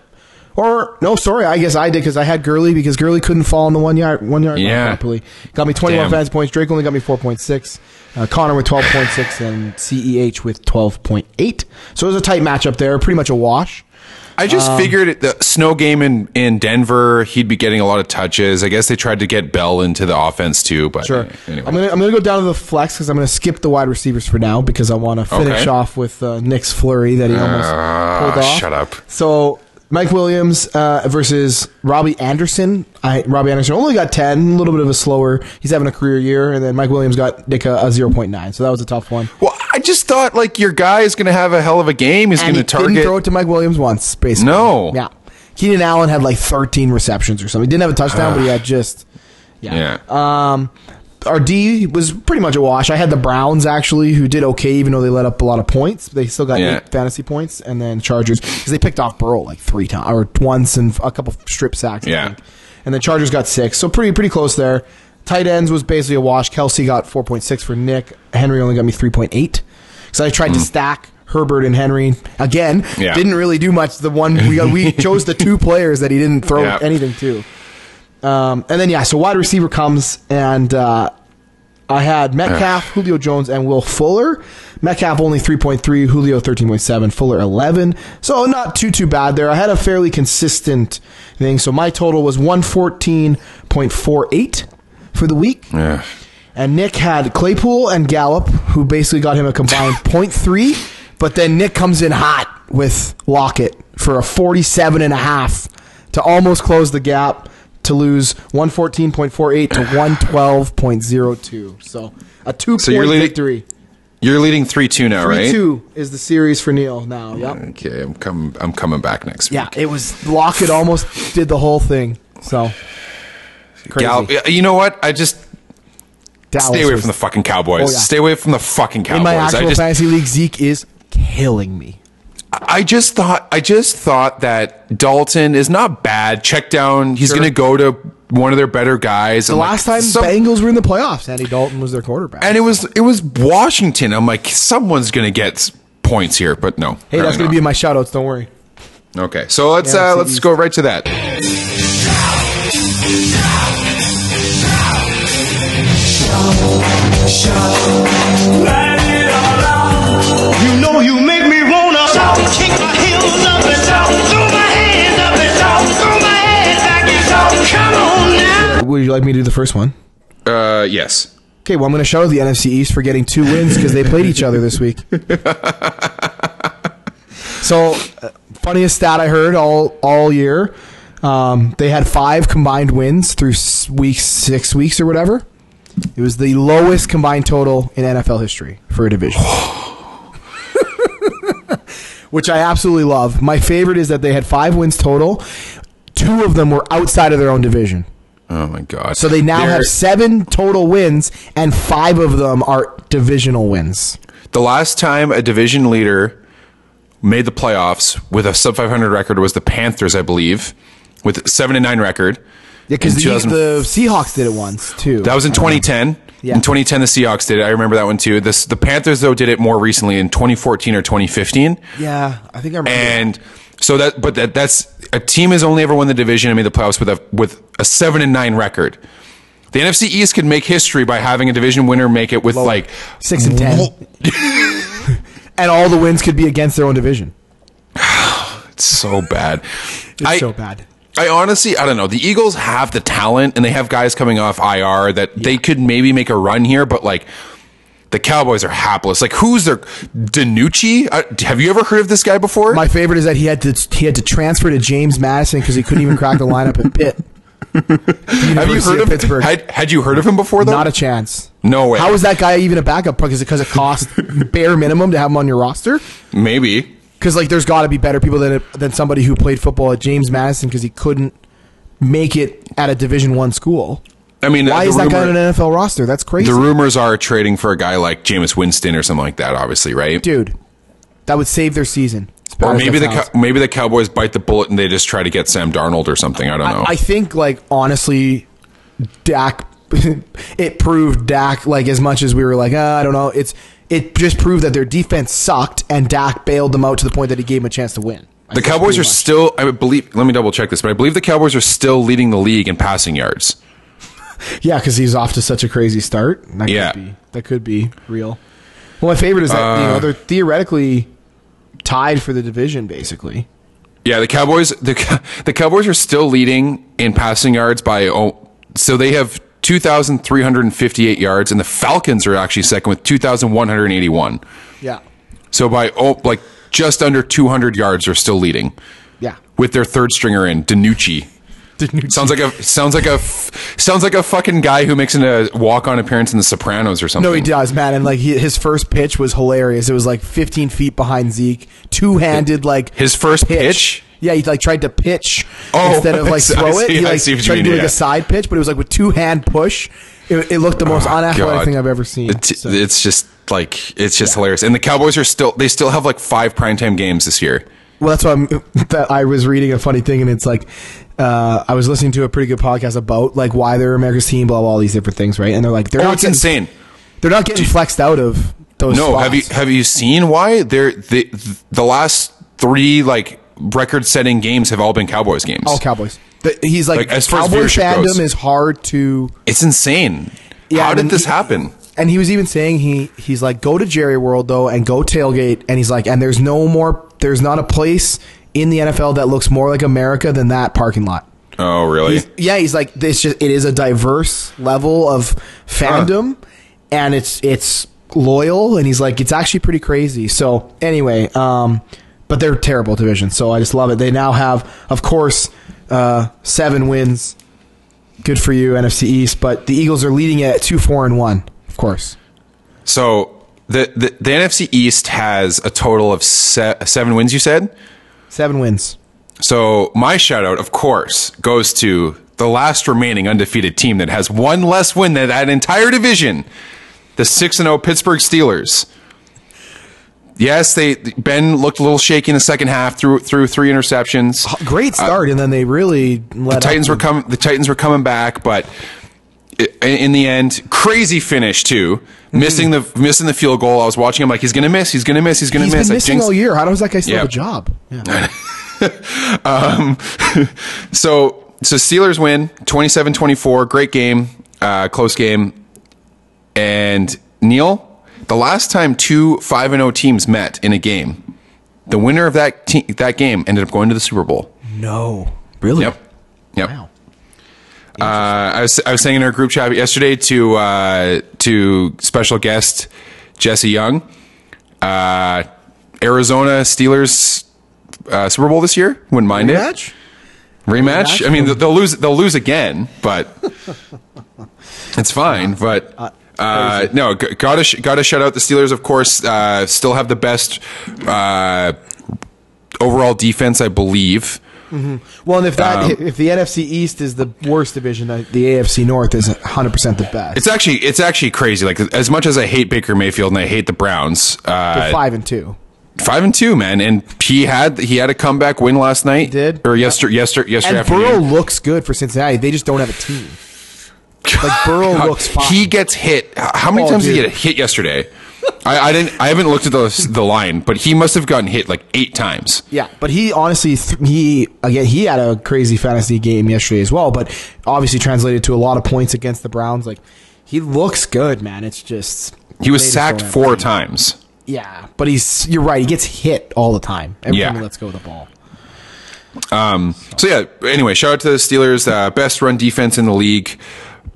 Or no, sorry, I guess I did because I had Gurley because Gurley couldn't fall in the one yard one yard line Yeah. properly. Got me twenty one fantasy points. Drake only got me four point six. Uh, Conner with twelve point six and Ceh with twelve point eight. So it was a tight matchup there, pretty much a wash. I just Um, figured the snow game in, in Denver, he'd be getting a lot of touches. I guess they tried to get Bell into the offense too, but Sure. anyway. I'm gonna I'm gonna go down to the flex because I'm gonna skip the wide receivers for now because I want to finish Okay. off with uh, Nick's flurry that he almost Ah, pulled off. shut up. So Mike Williams uh, versus Robbie Anderson. I Robbie Anderson only got ten, a little bit of a slower. He's having a career year, and then Mike Williams got Nick a, a 0.9. So that was a tough one. well, I just thought like your guy is going to have a hell of a game. He's going he to target. didn't throw it to Mike Williams once, basically. No. Yeah. Keenan Allen had like 13 receptions or something. He didn't have a touchdown, but he had just. yeah. Um, our D was pretty much a wash. I had the Browns actually, who did okay, even though they let up a lot of points. They still got Yeah. eight fantasy points, and then Chargers because they picked off Burrow like three times or once and a couple strip sacks. I Yeah. think. and then Chargers got six, so pretty pretty close there. Tight ends was basically a wash. Kelce got four point six for Nick. Henry only got me three point eight. So I tried to stack Herbert and Henry again. Mm. Yeah. Didn't really do much. The one we we chose the two players that he didn't throw Yeah. anything to. Um, and then yeah, so wide receiver comes and uh, I had Metcalf, Julio Jones, and Will Fuller. Metcalf only three point three, Julio thirteen point seven, Fuller eleven. So not too too bad there. I had a fairly consistent thing. So my total was one fourteen point four eight for the week. Yeah. And Nick had Claypool and Gallup, who basically got him a combined 0.3. But then Nick comes in hot with Lockett for a 47 and a half to almost close the gap to lose 114.48 to 112.02. So a two So you're point leading- victory. You're leading three two now, 3 right? 2 is the series for Neil now. Yep. Okay, I'm coming. I'm coming back next week. Yeah, it was Lockett almost did the whole thing. So crazy. Gal- you know what? I just Dallas stay away was- from the fucking Cowboys. Oh, yeah. Stay away from the fucking Cowboys. in my I actual just, fantasy league. Zeke is killing me. I just thought, I just thought that Dalton is not bad. Check down. He's Sure. going to go to one of their better guys. The last time some, Bengals were in the playoffs, Andy Dalton was their quarterback. and it was it was Washington. I'm like, someone's going to get points here, but no. hey, that's going to be in my shoutouts. Don't worry. okay. So let's Yeah, uh, let's easy. go right to that. You know you make me Would you like me to do the first one? Uh, yes. Okay, well, I'm going to shout out the NFC East for getting two wins because they played each other this week. so, uh, funniest stat I heard all all year, um, they had five combined wins through weeks, six weeks or whatever. It was the lowest combined total in NFL history for a division. Which I absolutely love. My favorite is that they had five wins total. Two of them were outside of their own division. Oh my god. So they now They're- have seven total wins, and five of them are divisional wins. The last time a division leader made the playoffs with a sub 500 record was the Panthers, I believe, with 7 and 9 record. Yeah, because the, the Seahawks did it once too. That was in 2010. Yeah. In 2010, the Seahawks did it. I remember that one too. This, the Panthers, though, did it more recently in 2014 or 2015. yeah, I think I remember. And so that, but that, that's a team has only ever won the division and made the playoffs with a, with a 7 and 9 record. The NFC East could make history by having a division winner make it with like six and ten, and all the wins could be against their own division. It's so bad. It's I, so bad. I honestly, I don't know. The Eagles have the talent and they have guys coming off IR that they could maybe make a run here, but like the Cowboys are hapless. Like who's their DiNucci? Uh, have you ever heard of this guy before? My favorite is that he had to he had to transfer to James Madison because he couldn't even crack the lineup at Pitt. have you heard of Pittsburgh? Had, had you heard of him before though? Not a chance. No way. How is that guy even a backup? Because it because it costs bare minimum to have him on your roster. maybe. Because like, there's got to be better people than than somebody who played football at James Madison because he couldn't make it at a Division One school. I mean, Why is that guy on an NFL roster? That's crazy, The rumors are trading for a guy like Jameis Winston or something like that. Obviously, right? dude. That would save their season. Or maybe the sounds. Maybe the Cowboys bite the bullet and they just try to get Sam Darnold or something. I don't know. I, I think like honestly, Dak. it proved Dak like as much as we were like, uh, I don't know. It's it just proved that their defense sucked, and Dak bailed them out to the point that he gave him a chance to win. I The Cowboys are still, I believe, let me double check this, but I believe the Cowboys are still leading the league in passing yards. Yeah, because he's off to such a crazy start. That Yeah. could be, that could be real. Well, my favorite is that you Uh, know they're theoretically tied for the division, basically. Yeah, the Cowboys, the, the Cowboys are still leading in passing yards by, oh, so they have 2,358 yards, and the Falcons are actually second with 2,181. Yeah, So by, oh, like just under 200 yards, are still leading yeah. with their third stringer in, DiNucci. Sounds like a sounds like a sounds like a fucking guy who makes an, uh, a walk on appearance in The Sopranos or something. No, he does, man. And like he, his first pitch was hilarious. It was like 15 feet behind Zeke, two handed like His first pitch? Yeah, he like tried to pitch Oh, instead of like throw I it. see- He like see tried to do like yeah. a side pitch, but it was like with two hand push. It, it looked the most unathletic God. thing I've ever seen. It's, So- it's just like it's just hilarious. And the Cowboys are still they still have like five primetime games this year. Well, that's why I'm, that I was reading a funny thing, and it's like uh, I was listening to a pretty good podcast about like why they're America's team, blah blah, all these different things, right? And they're like they're Oh, not it's getting, insane. They're not getting flexed out of those. No, have you have you seen why they're the the last three like record setting games have all been Cowboys games? all Cowboys? The, he's like, Like, as far as Cowboy fandom goes. is hard to. It's insane. Yeah, How did this he- happen? And he was even saying he he's like go to Jerry World though and go tailgate and he's like and there's no more there's not a place in the NFL that looks more like America than that parking lot. Oh, really? He's- yeah, he's like this. Just it is a diverse level of fandom, and it's it's loyal, and he's like it's actually pretty crazy. So anyway, um, but they're terrible division, so I just love it. They now have, of course, uh, seven wins. Good for you, NFC East. But the Eagles are leading it at two, four, and one. Of course. So the, the the NFC East has a total of se- seven wins. You said. Seven wins. So my shout out, of course, goes to the last remaining undefeated team that has one less win than that entire division. The 6 and 0 Pittsburgh Steelers. Yes, they Ben looked a little shaky in the second half through through three interceptions. Great start, and then they really let Uh, Titans were coming. The Titans were coming back, but in the end, crazy finish too. Mm-hmm. Missing the missing the field goal. I was watching. I'm like, he's gonna miss. He's gonna miss. He's gonna He's miss. been missing jinxed- all year. How does that guy still Yeah. have a job? Yeah. So so Steelers win 27-24. Great game, uh, close game. And Neil, the last time two five and zero teams met in a game, the winner of that te- that game ended up going to the Super Bowl. No, really? Yep. Yep. Wow. Uh, I was I was saying in our group chat yesterday to uh, to special guest Jesse Young, uh, Arizona Steelers uh, Super Bowl this year. Wouldn't mind it. Rematch? Rematch. Rematch? I mean, they'll lose. They'll lose again, but it's fine. But uh, no, g- gotta sh- gotta shout out the Steelers. Of course, uh, still have the best uh, overall defense, I believe. Well, and if that Um, if the NFC East is the worst division, the AFC North is 100 percent the best. It's actually it's actually crazy. Like as much as I hate Baker Mayfield and I hate the Browns, uh, five and two. five and two, man, and he had he had a comeback win last night. did? or yesterday yesterday yesterday And Burrow afternoon. looks good for Cincinnati. They just don't have a team. Like Burrow looks fine. He gets hit. How many Oh, times did he get hit yesterday? I, I didn't. I haven't looked at the the line, but he must have gotten hit like eight times. Yeah, but he honestly th- he again he had a crazy fantasy game yesterday as well, but obviously translated to a lot of points against the Browns. Like he looks good, man. It's just He was sacked don't have a four times. Yeah, but he's you're right. He gets hit all the time. Every Yeah. time he lets go of the ball. Um. So yeah. Anyway, shout out to the Steelers. Uh, best run defense in the league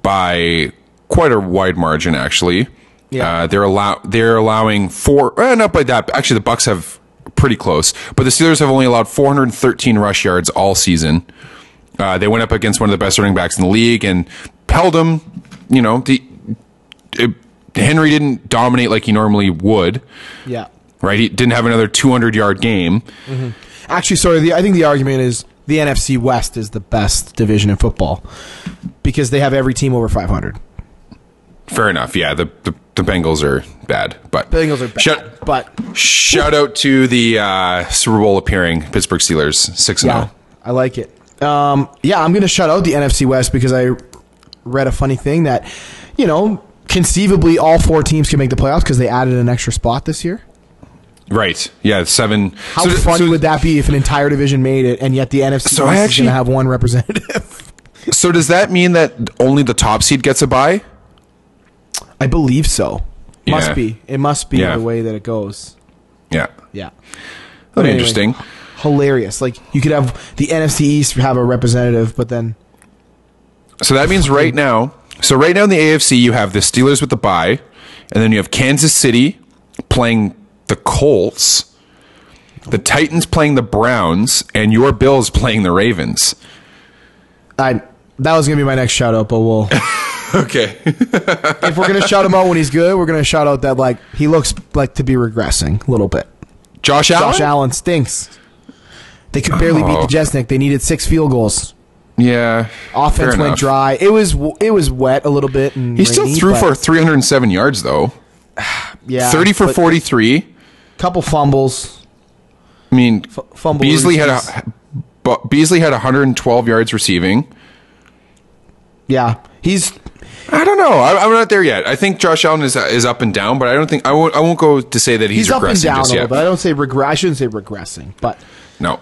by quite a wide margin, actually. Yeah. Uh, they're allow they're allowing four. Eh, not by that. Actually, the Bucs have pretty close, but the Steelers have only allowed 413 rush yards all season. Uh, they went up against one of the best running backs in the league and held him. You know, the it, Henry didn't dominate like he normally would. Yeah. Right, he didn't have another 200 yard game. Actually, sorry. The, I think the argument is the NFC West is the best division in football because they have every team over 500. Fair enough. Yeah, the, the the Bengals are bad, but Bengals are bad, Shout, but shout out to the uh, Super Bowl appearing Pittsburgh Steelers six and zero. I like it. Um, yeah, I'm going to shout out the NFC West because I read a funny thing that you know conceivably all four teams can make the playoffs because they added an extra spot this year. Right. Yeah. Seven. How so- funny so- would that be if an entire division made it and yet the NFC So is going to have one representative? So does that mean that only the top seed gets a bye? I believe so. Must Yeah. be. It must be Yeah. the way that it goes. Yeah. Yeah. That'd be anyway. interesting. Hilarious. Like you could have the NFC East have a representative, but then So that means right now. So right now in the AFC, you have the Steelers with the bye, and then you have Kansas City playing the Colts, the Titans playing the Browns, and your Bills playing the Ravens. I that was gonna be my next shout out, but we'll Okay. if we're gonna shout him out when he's good, we're gonna shout out that like he looks like to be regressing a little bit. Josh Allen. Josh Allen stinks. They could barely beat Oh. the Jets. Nick. They needed six field goals. Yeah. Offense went dry. It was it was wet a little bit. And He still threw for 307 yards though. yeah, 30 for but 43. Couple fumbles. I mean, F- fumble Beasley had a Beasley had 112 yards receiving. Yeah, he's I don't know. I, I'm not there yet. I think Josh Allen is is up and down, but I don't think I won't. I won't go to say that he's, he's, up and down a little bit. I don't say regre- I shouldn't say regressing, but No.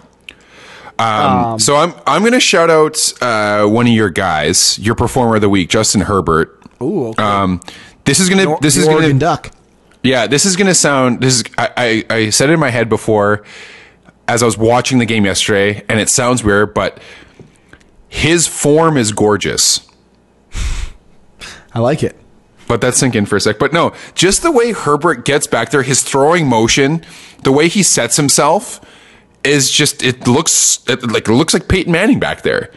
Um, so I'm I'm going to shout out uh, one of your guys, your performer of the week, Justin Herbert. ooh, okay. Um, this is gonna this is gonna Duck. yeah this is gonna sound this is I, I I said it in my head before as I was watching the game yesterday, and it sounds weird, but his form is gorgeous. I like it. Let that sink in for a sec. But no, just the way Herbert gets back there, his throwing motion, the way he sets himself is just it looks it, like it looks like Peyton Manning back there.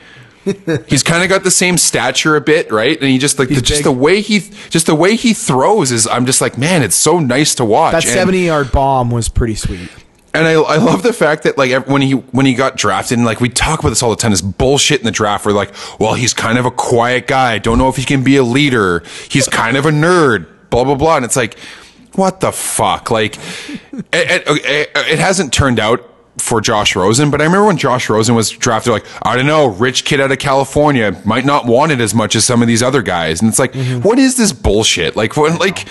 He's kind of got the same stature a bit, right? And he just like He's just the way he just the way he throws is I'm just like, man, it's so nice to watch. That seventy yard bomb was pretty sweet. And I, I love the fact that like when he when he got drafted and like we talk about this all the time this bullshit in the draft where like well he's kind of a quiet guy. I don't know if he can be a leader. He's kind of a nerd blah blah blah. And it's like what the fuck? Like it, it, it, it hasn't turned out for Josh Rosen but I remember when Josh Rosen was drafted like I don't know rich kid out of California might not want it as much as some of these other guys. And it's like mm-hmm. what is this bullshit? Like what like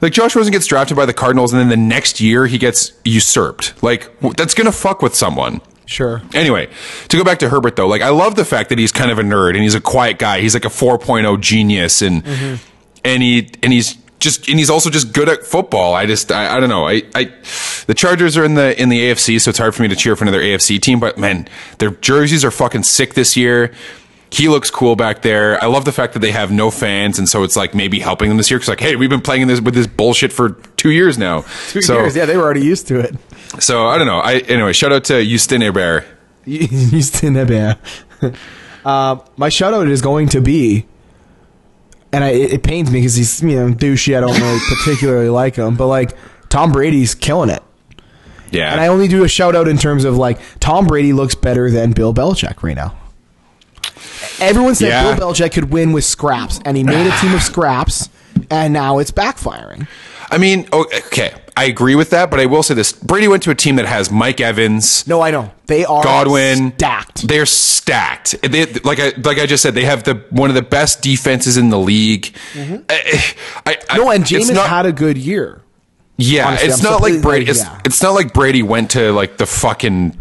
like Josh Rosen gets drafted by the Cardinals, and then the next year he gets usurped. Like that's gonna fuck with someone. Sure. Anyway, to go back to Herbert though, like I love the fact that he's kind of a nerd and he's a quiet guy. He's like a 4.0 genius, and mm-hmm. and he and he's just and he's also just good at football. I just I, I don't know. I, I the Chargers are in the in the AFC, so it's hard for me to cheer for another AFC team. But man, their jerseys are fucking sick this year. He looks cool back there. I love the fact that they have no fans, and so it's like maybe helping them this year. Because like, hey, we've been playing this with this bullshit for two years now. Two so, years. Yeah, they were already used to it. so I don't know. I anyway, shout out to Houston Herbert. Houston Hebert. uh, my shout out is going to be, and I, it, it pains me because he's you know douchey. I don't really particularly like him, but like Tom Brady's killing it. Yeah, And I only do a shout out in terms of like Tom Brady looks better than Bill Belichick right now. Everyone said Yeah. Bill Belichick could win with scraps, and he made a team of scraps, and now it's backfiring. I mean, okay, I agree with that, but I will say this: Brady went to a team that has Mike Evans, No, I know they are Godwin, stacked. They're stacked. They, like I like I just said, they have the one of the best defenses in the league. I, I, Mm-hmm. no, and James not- had a good year. Yeah, honestly, it's I'm not like Brady. like, It's, yeah. it's not like Brady went to like the fucking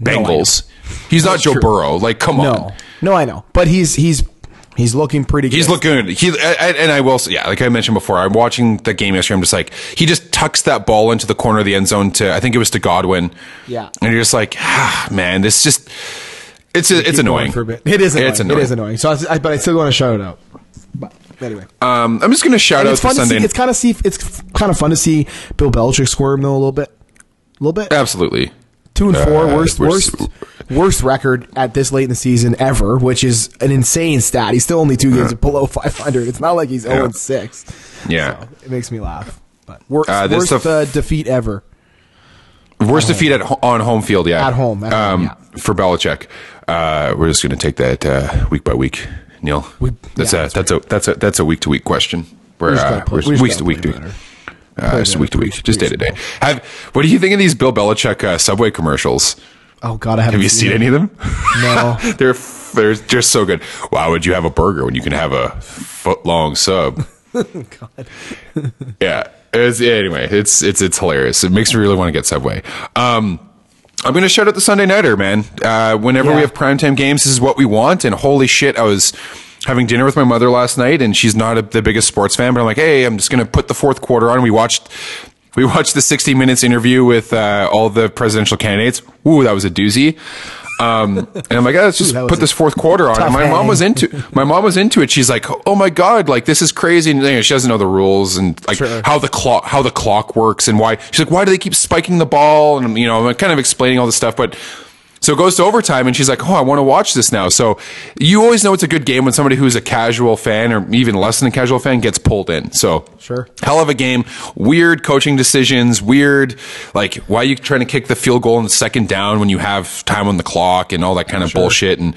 I. Bengals. He's not That's Joe true. Burrow. Like, come No, on. No, I know, but he's he's he's looking pretty. He's good. looking good. He and I will say, yeah, like I mentioned before, I'm watching the game yesterday. I'm just like, he just tucks that ball into the corner of the end zone to, I think it was to Godwin. Yeah. and you're just like, ah, man, this just, it's it's annoying. for a bit. It is annoying. It's annoying. It is annoying. So, I, but I still want to shout it out. But anyway, Um, I'm just gonna shout And out it's fun to Sunday. see. It's kind of see. It's kind of fun to see Bill Belichick squirm though a little bit, a little bit. Absolutely. Two and four, Uh, worst, worst, s- worst record at this late in the season ever, which is an insane stat. He's still only two games below 500. It's not like he's 0 and six. Yeah. So it makes me laugh. But worst, Uh, worst the- uh, defeat ever. Worst defeat at ho- on home field, yeah. At home, at home, um, yeah. for Belichick. Uh, we're just gonna take that uh, week by week, Neil. that's yeah, a that's that's a that's a that's a week to week question. We're, just uh, gotta play- we're we weeks gotta week to week. Uh, just week to week, just day to day. Have what do you think of these Bill Belichick uh, Subway commercials? Oh God, I haven't Have you seen any of them? No. they're they're just so good. Why would you have a burger when you can have a foot long sub? God. yeah. It's, anyway, it's it's it's hilarious. It makes me really want to get Subway. Um, I'm going to shout out the Sunday Nighter, man. Uh, whenever Yeah. we have primetime games, this is what we want. And holy shit, I was having dinner with my mother last night, and she's not a, the biggest sports fan, but I'm like, hey, I'm just going to put the fourth quarter on. We watched. We watched the 60 minutes interview with uh, all the presidential candidates. Ooh, that was a doozy. Um, and I'm like, oh, let's just was put this fourth quarter on. And my mom was into my mom was into it. She's like, oh my god, like this is crazy. And you know, she doesn't know the rules and like Sure. how the clock how the clock works and why. She's like, why do they keep spiking the ball? And you know, I'm kind of explaining all this stuff, but. So it goes to overtime, and she's like, "Oh, I want to watch this now." So you always know it's a good game when somebody who's a casual fan, or even less than a casual fan, gets pulled in. So Sure. hell of a game. Weird coaching decisions. Weird, like why are you trying to kick the field goal in the second down when you have time on the clock and all that kind of bullshit. And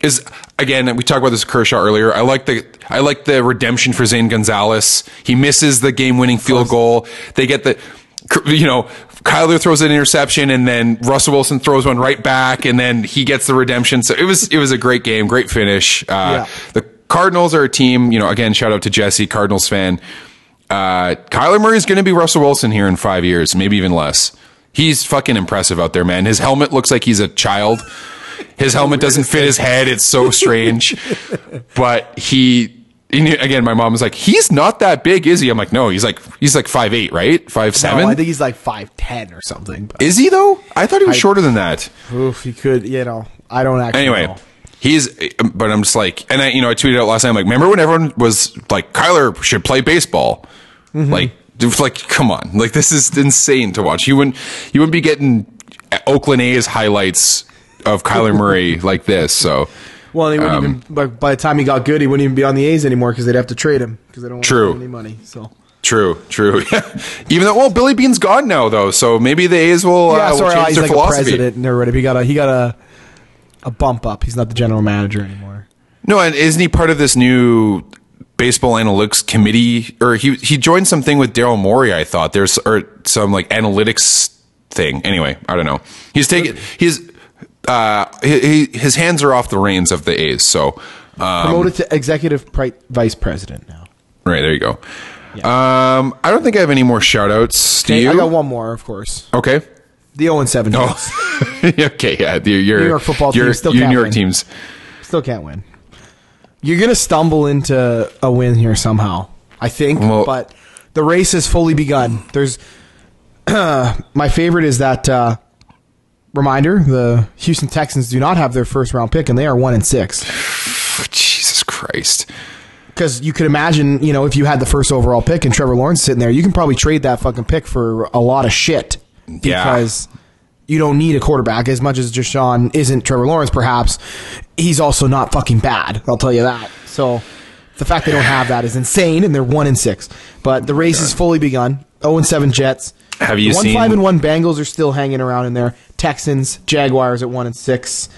is again, we talked about this Kershaw earlier. I like the I like the redemption for Zane Gonzalez. He misses the game winning field goal. They get the you know, Kyler throws an interception and then Russell Wilson throws one right back and then he gets the redemption. So it was it was a great game, great finish. Uh, Yeah. The Cardinals are a team, you know, again, shout out to Jesse, Cardinals fan. Uh, Kyler Murray is going to be Russell Wilson here in five years, maybe even less. He's fucking impressive out there, man. His helmet looks like he's a child. His helmet doesn't fit his head. It's so strange. but he, and again, my mom was like, he's not that big, is he? I'm like, no, he's like, he's like five eight, right? Five No, seven. I think he's like five ten or something. But is he though? I thought he was I- shorter than that. oof, he could. You know, I don't actually. Anyway, know. he's, but I'm just like, and I, you know, I tweeted out last night, I'm like, remember when everyone was like, Kyler should play baseball? Mm-hmm. Like, dude, like, come on. Like, this is insane to watch. You wouldn't, you wouldn't be getting Oakland A's highlights of Kyler Murray like this. So, Well, he wouldn't Um, even. By, by the time he got good, he wouldn't even be on the A's anymore because they'd have to trade him because they don't want True. any money. So True, true. Even though, well, Billy Beane's gone now, though, so maybe the A's will, Yeah, uh, will sorry, change he's their like philosophy. a president and everybody. He got a he got a a bump up. He's not the general manager anymore. No, and isn't he part of this new baseball analytics committee? Or he he joined something with Daryl Morey. I thought there's or some like analytics thing. Anyway, I don't know. He's taking he's uh he, he, his hands are off the reins of the A's. So um, Promoted to executive pri- vice president now. right there you go. Um, I don't think I have any more shout outs. Do Okay, you? I got one more, of course. Okay. The 0 and 7 Oh, okay. Yeah, your your New York football team your, still your New York win. teams. Still can't win. You're going to stumble into a win here somehow, I think, Well- but the race has fully begun. There's my favorite is that uh, reminder, the Houston Texans do not have their first round pick and they are 1 and 6. Jesus Christ. Because you could imagine, you know, if you had the first overall pick and Trevor Lawrence sitting there, you can probably trade that fucking pick for a lot of shit. Yeah. Because you don't need a quarterback as much as Deshaun isn't Trevor Lawrence, perhaps. He's also not fucking bad. I'll tell you that. So the fact they don't have that is insane, and they're one and six. But the race has fully begun. Zero and seven Jets. Have you one seen- five and one Bengals are still hanging around in there. Texans, Jaguars at one and six.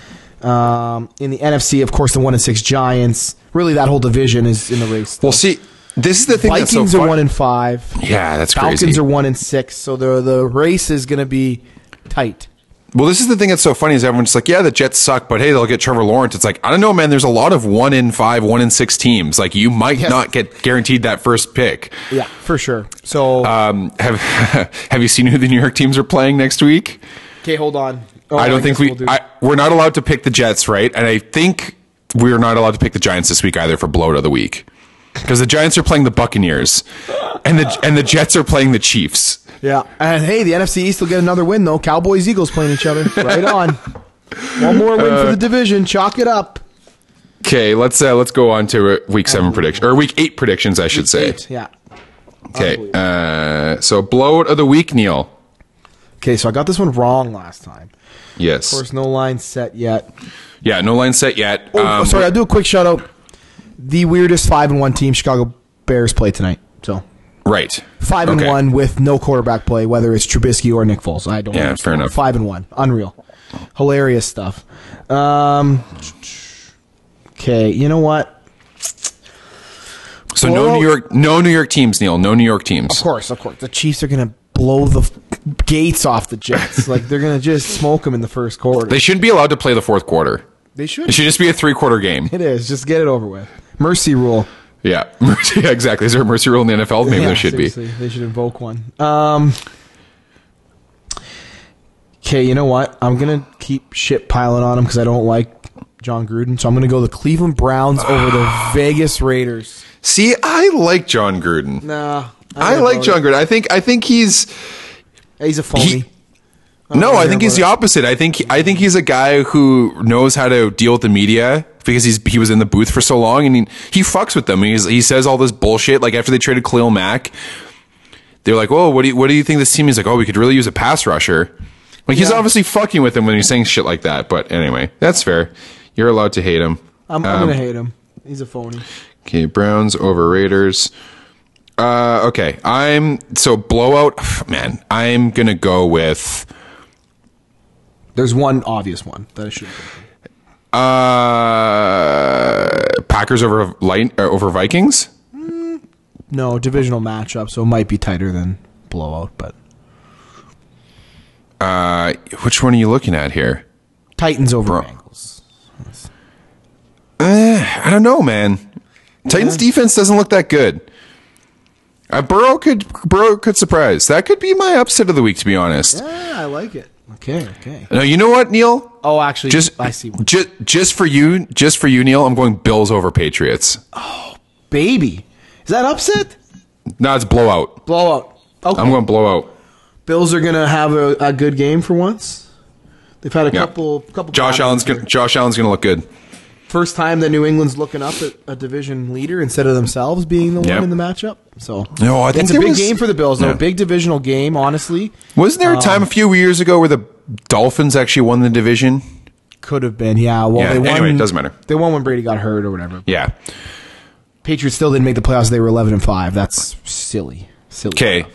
Um, in the NFC, of course, the one and six Giants. Really, that whole division is in the race. Well, see, this is the thing Vikings that's so are one and five. Yeah, that's Falcons crazy. Falcons are one and six. So the the race is going to be tight. Well, this is the thing that's so funny is everyone's like, yeah, the Jets suck, but hey, they'll get Trevor Lawrence. It's like, I don't know, man. There's a lot of one in five, one in six teams. Like, you might Yeah. not get guaranteed that first pick. Yeah, for sure. So Um, have Have you seen who the New York teams are playing next week? Okay, hold on. Oh, I don't think we. we'll do- I, we're not allowed to pick the Jets, right? And I think we're not allowed to pick the Giants this week either for blowout of the week because the Giants are playing the Buccaneers, and the and the Jets are playing the Chiefs. yeah, and hey, the NFC East will get another win though. Cowboys Eagles playing each other. Right on. One more win Uh, for the division. Chalk it up. Okay, let's uh, let's go on to uh, week seven prediction or week eight predictions, I should say. Eight, Yeah. Okay, uh, so blowout of the week, Neil. Okay, so I got this one wrong last time. Yes. Of course, no line set yet. Yeah, no line set yet. Oh, Um, sorry, I'll do a quick shout out. The weirdest five and one team Chicago Bears play tonight. So Right. five and one with no quarterback play, whether it's Trubisky or Nick Foles. I don't. Yeah, understand. fair enough. Five and one, unreal, hilarious stuff. Um, okay, you know what? So no New York, no New York teams, Neil. No New York teams. Of course, of course, the Chiefs are gonna blow the f- gates off the Jets. like they're gonna just smoke them in the first quarter. They shouldn't be allowed to play the fourth quarter. They should. It should just be a three quarter game. It is. Just get it over with. Mercy rule. Yeah. yeah, exactly. Is there a mercy rule in the NFL? Maybe Yeah, there should be. They should invoke one. Um. Okay, you know what? I'm gonna keep shit piling on him because I don't like Jon Gruden. So I'm gonna go the Cleveland Browns over the Vegas Raiders. See, I like Jon Gruden. Nah, I like Gruden. I think I think he's He's a phony. He- don't no. I think he's the opposite. I think I think he's a guy who knows how to deal with the media because he's he was in the booth for so long and he he fucks with them. He's, he says all this bullshit. Like after they traded Khalil Mack, they're like, "Oh, what do you what do you think this team is like? Oh, we could really use a pass rusher." Like he's Yeah. obviously fucking with them when he's saying shit like that. But anyway, that's fair. You're allowed to hate him. I'm, I'm Um, gonna hate him. He's a phony. Okay, Browns over Raiders. Uh, okay, I'm so blowout. Man, I'm gonna go with There's one obvious one that I should. uh Packers over light uh, over Vikings. No divisional matchup, so it might be tighter than blowout, but Uh, which one are you looking at here? Titans over Bro. Bengals. I don't know, man. Titans defense doesn't look that good. Uh, Burrow could Burrow could surprise. That could be my upset of the week, to be honest. Yeah, I like it. Okay, okay. Now you know what, Neil? Oh, actually, Just I see. One. Just just for you, just for you, Neil. I'm going Bills over Patriots. Oh, baby, is that upset? No, it's blowout. Blowout. Okay. I'm going blowout. Bills are gonna have a, a good game for once. They've had a Yeah. couple couple. Josh Allen's gonna, Josh Allen's going to look good. First time that New England's looking up at a division leader instead of themselves being the Yep. one in the matchup. So No, I think it's a there big was- game for the Bills. though. Yeah. A big divisional game. Honestly, Wasn't there a um, time a few years ago where the Dolphins actually won the division? could have been. Yeah. Well, Yeah, they won. anyway, it doesn't matter. They won when Brady got hurt or whatever. Yeah. Patriots still didn't make the playoffs. They were eleven and five. That's silly. Silly. Okay.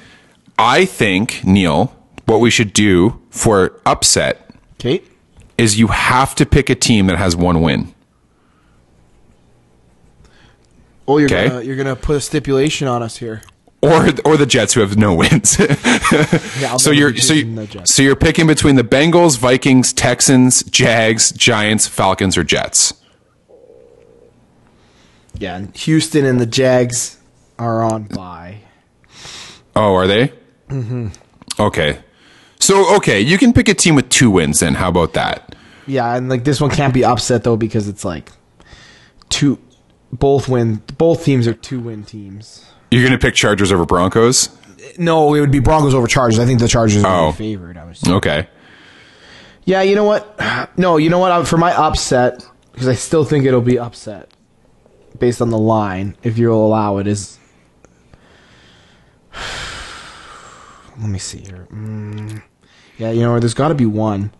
I think, Neil, what we should do for upset Okay. is you have to pick a team that has one win. Oh, you're Okay. gonna you're gonna put a stipulation on us here. Or, or the Jets who have no wins. I'll so you're so, you, so you're picking between the Bengals, Vikings, Texans, Jags, Giants, Falcons, or Jets. Yeah, and Houston and the Jags are on bye. Oh, are they? Mm-hmm. Okay. So okay, you can pick a team with two wins. Then how about that? Yeah, and like this one can't be upset though because it's like two both win both teams are two win teams. You're gonna pick Chargers over Broncos. No, it would be Broncos over Chargers. I think the Chargers are Oh. favorite. I was Okay. Yeah, you know what? No, you know what? For my upset, because I still think it'll be upset based on the line, if you'll allow it, is. Let me see here. Mm, yeah, you know, there's got to be one.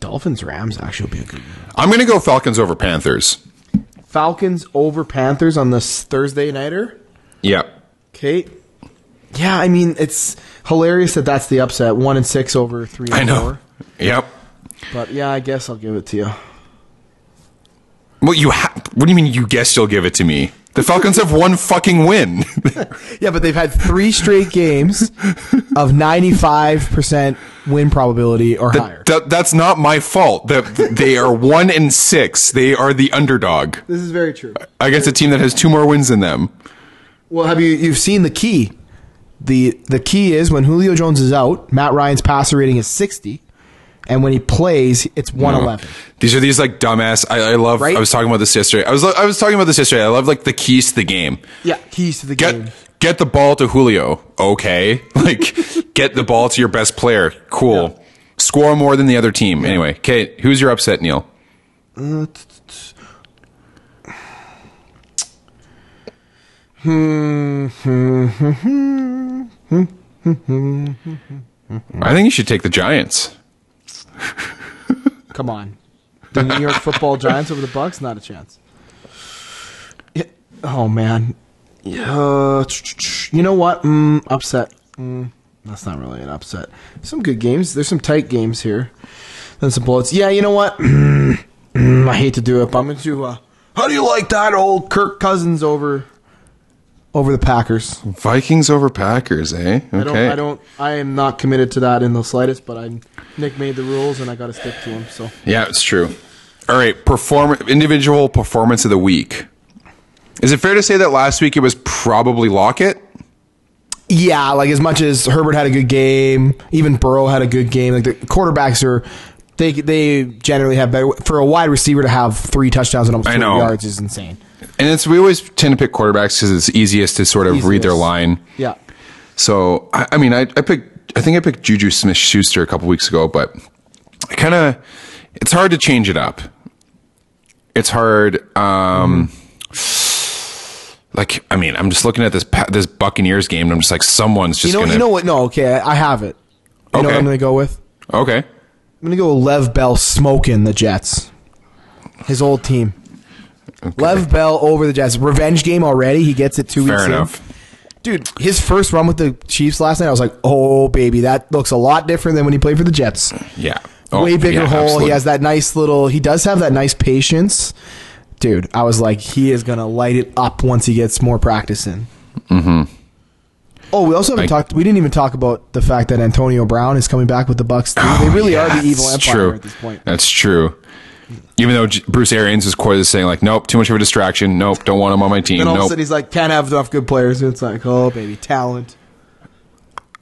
Dolphins Rams actually will be a good game. I'm gonna go Falcons over Panthers. Falcons over Panthers on this Thursday nighter. Yep. Okay. Yeah, I mean it's hilarious that that's the upset. One and six over three and I know. four. Yep. But yeah, I guess I'll give it to you. Well, you ha- what do you mean? You guess you'll give it to me? The Falcons have one fucking win. Yeah, but they've had three straight games of 95% win probability or higher. That- that's not my fault. That they are one and six. They are the underdog This is very true. against a team that has two more wins than them. Well, have you you've seen the key? The the key is when Julio Jones is out, Matt Ryan's passer rating is 60, and when he plays, it's 111. These are these like dumbass. I, I love. Right? I was talking about this yesterday. I was I was talking about this yesterday. I love like the keys to the game. Yeah, keys to the Get game. get the ball to Julio. Okay, like get the ball to your best player. Cool. Score more than the other team. Anyway, okay. Who's your upset, Neil? Hmm. I think you should take the Giants. Come on. The New York Football Giants over the Bucs, not a chance. Oh man. Uh, you know what? Mm, upset. Mm, that's not really an upset. Some good games. There's some tight games here. Then some bullets. Yeah, you know what? Mm, I hate to do it, but I'm to do. Uh, how do you like that old Kirk Cousins over over the Packers? Vikings over Packers, eh? Okay. I don't. I don't. I am not committed to that in the slightest. But I, Nick made the rules, and I got to stick to them. So. Yeah, it's true. All right, perform individual performance of the week. Is it fair to say that last week it was probably Lockett? Yeah, like as much as Herbert had a good game, even Burrow had a good game. Like the quarterbacks are, they they generally have better. For a wide receiver to have three touchdowns and almost I 200 yards is insane. And it's we always tend to pick quarterbacks because it's easiest to sort of read their line. Yeah, So I, I mean, I, I picked. I think I picked Juju Smith Schuster a couple weeks ago, but I kind of. It's hard to change it up. It's hard. Um, Like, I mean, I'm just looking at this this Buccaneers game, and I'm just like, someone's just you know gonna. you know what? No, okay, I, I have it. You know what Okay. I'm going to go with? Okay. I'm going to go Lev Bell smoking the Jets. His old team. Lev Bell over the Jets. Revenge game already. He gets it two Fair weeks in. enough. Dude, his first run with the Chiefs last night, I was like, oh, baby, that looks a lot different than when he played for the Jets. Yeah. Oh, Way bigger yeah, hole. absolutely. He has that nice little, he does have that nice patience. Dude, I was like, he is going to light it up once he gets more practice in. Mm-hmm. Oh, we also haven't I- talked, we didn't even talk about the fact that Antonio Brown is coming back with the Bucs. too. they really Oh, Yeah, are the evil empire true. at this point. That's true. Even though J- Bruce Arians is quoted as saying like, "Nope, too much of a distraction. Nope, don't want him on my team. Then all of a Nope." sudden he's like, can't have enough good players. And it's like, oh, baby, talent,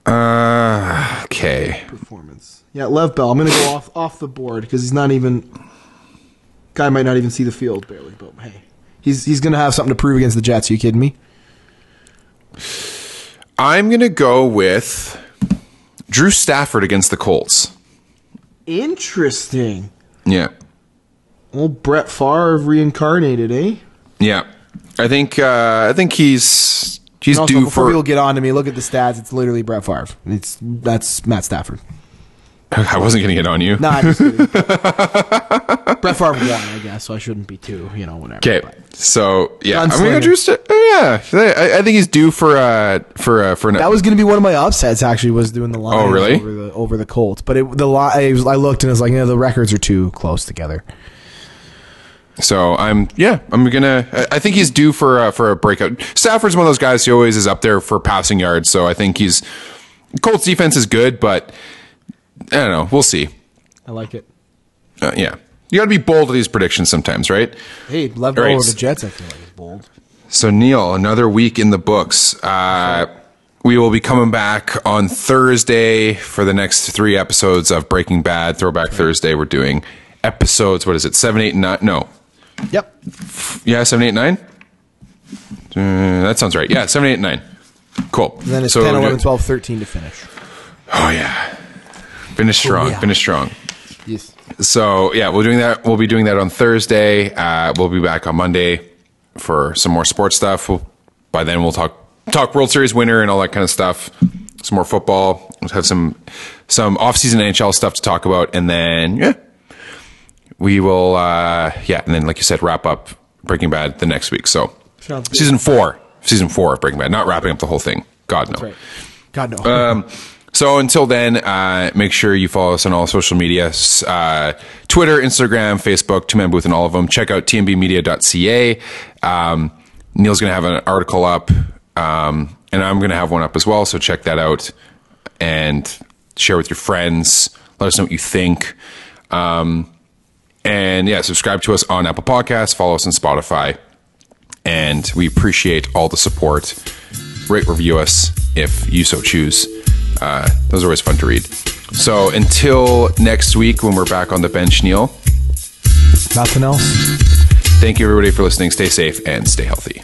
Uh, okay. performance. Yeah, Lev Bell. I'm going to go off off the board because he's not even, guy might not even see the field barely, but hey. He's, he's going to have something to prove against the Jets. Are you kidding me? I'm gonna go with Drew Stafford against the Colts. Interesting. Yeah, Old Brett Favre reincarnated, eh? yeah. I think uh, I think he's he's And also, due before for. people get on to me, look at the stats. It's literally Brett Favre. It's that's Matt Stafford. I wasn't gonna get on you. Nah, I'm just kidding. Brett Favre won, I guess, so I shouldn't be too, you know, whatever. Okay, so yeah, I'm Gunslinger. gonna go Drew. Oh, yeah, I, I think he's due for uh for uh, for an, That was going to be one of my upsets. Actually, was doing the Lions Oh, really? over the over the Colts, but it, the li- I, was, I looked and it was like, you know, the records are too close together. So I'm yeah I'm gonna I- think he's due for uh, for a breakout. Stafford's one of those guys who always is up there for passing yards. So I think he's Colts defense is good, but I don't know. We'll see. I like it. Uh, yeah, you got to be bold with these predictions sometimes, right? Hey, love right. over the Jets. I feel like is bold. So Neil, another week in the books. Uh, we will be coming back on Thursday for the next three episodes of Breaking Bad Throwback Thursday. We're doing episodes. What is it? Seven, eight, and nine? No, Yep. yeah, seven, eight, nine. Uh, that sounds right. Yeah, seven, eight, nine. Cool. And then it's So 10, 11, 12, 13 to finish. Oh yeah, finish strong. yeah. Finish strong. Yes. So yeah, we're doing that. We'll be doing that on Thursday. Uh, we'll be back on Monday for some more sports stuff. We'll, by then, we'll talk talk World Series winner and all that kind of stuff. Some more football. We'll have some some off season NHL stuff to talk about, and then yeah, we will. Uh, yeah, and then like you said, wrap up Breaking Bad the next week. So season four, season four of Breaking Bad, not wrapping up the whole thing. God no. Right. God no. Um, so until then, uh, make sure you follow us on all social media uh, Twitter, Instagram, Facebook, Two Man Booth, and all of them. Check out tmbmedia.ca. Um, Neil's going to have an article up, um, and I'm going to have one up as well. So check that out and share with your friends. Let us know what you think. Um, and yeah, subscribe to us on Apple Podcasts, follow us on Spotify, and we appreciate all the support. Rate, review us if you so choose. Uh, those are always fun to read. So until next week when we're back on the bench, Neil, Nothing else. thank you everybody for listening. Stay safe and stay healthy.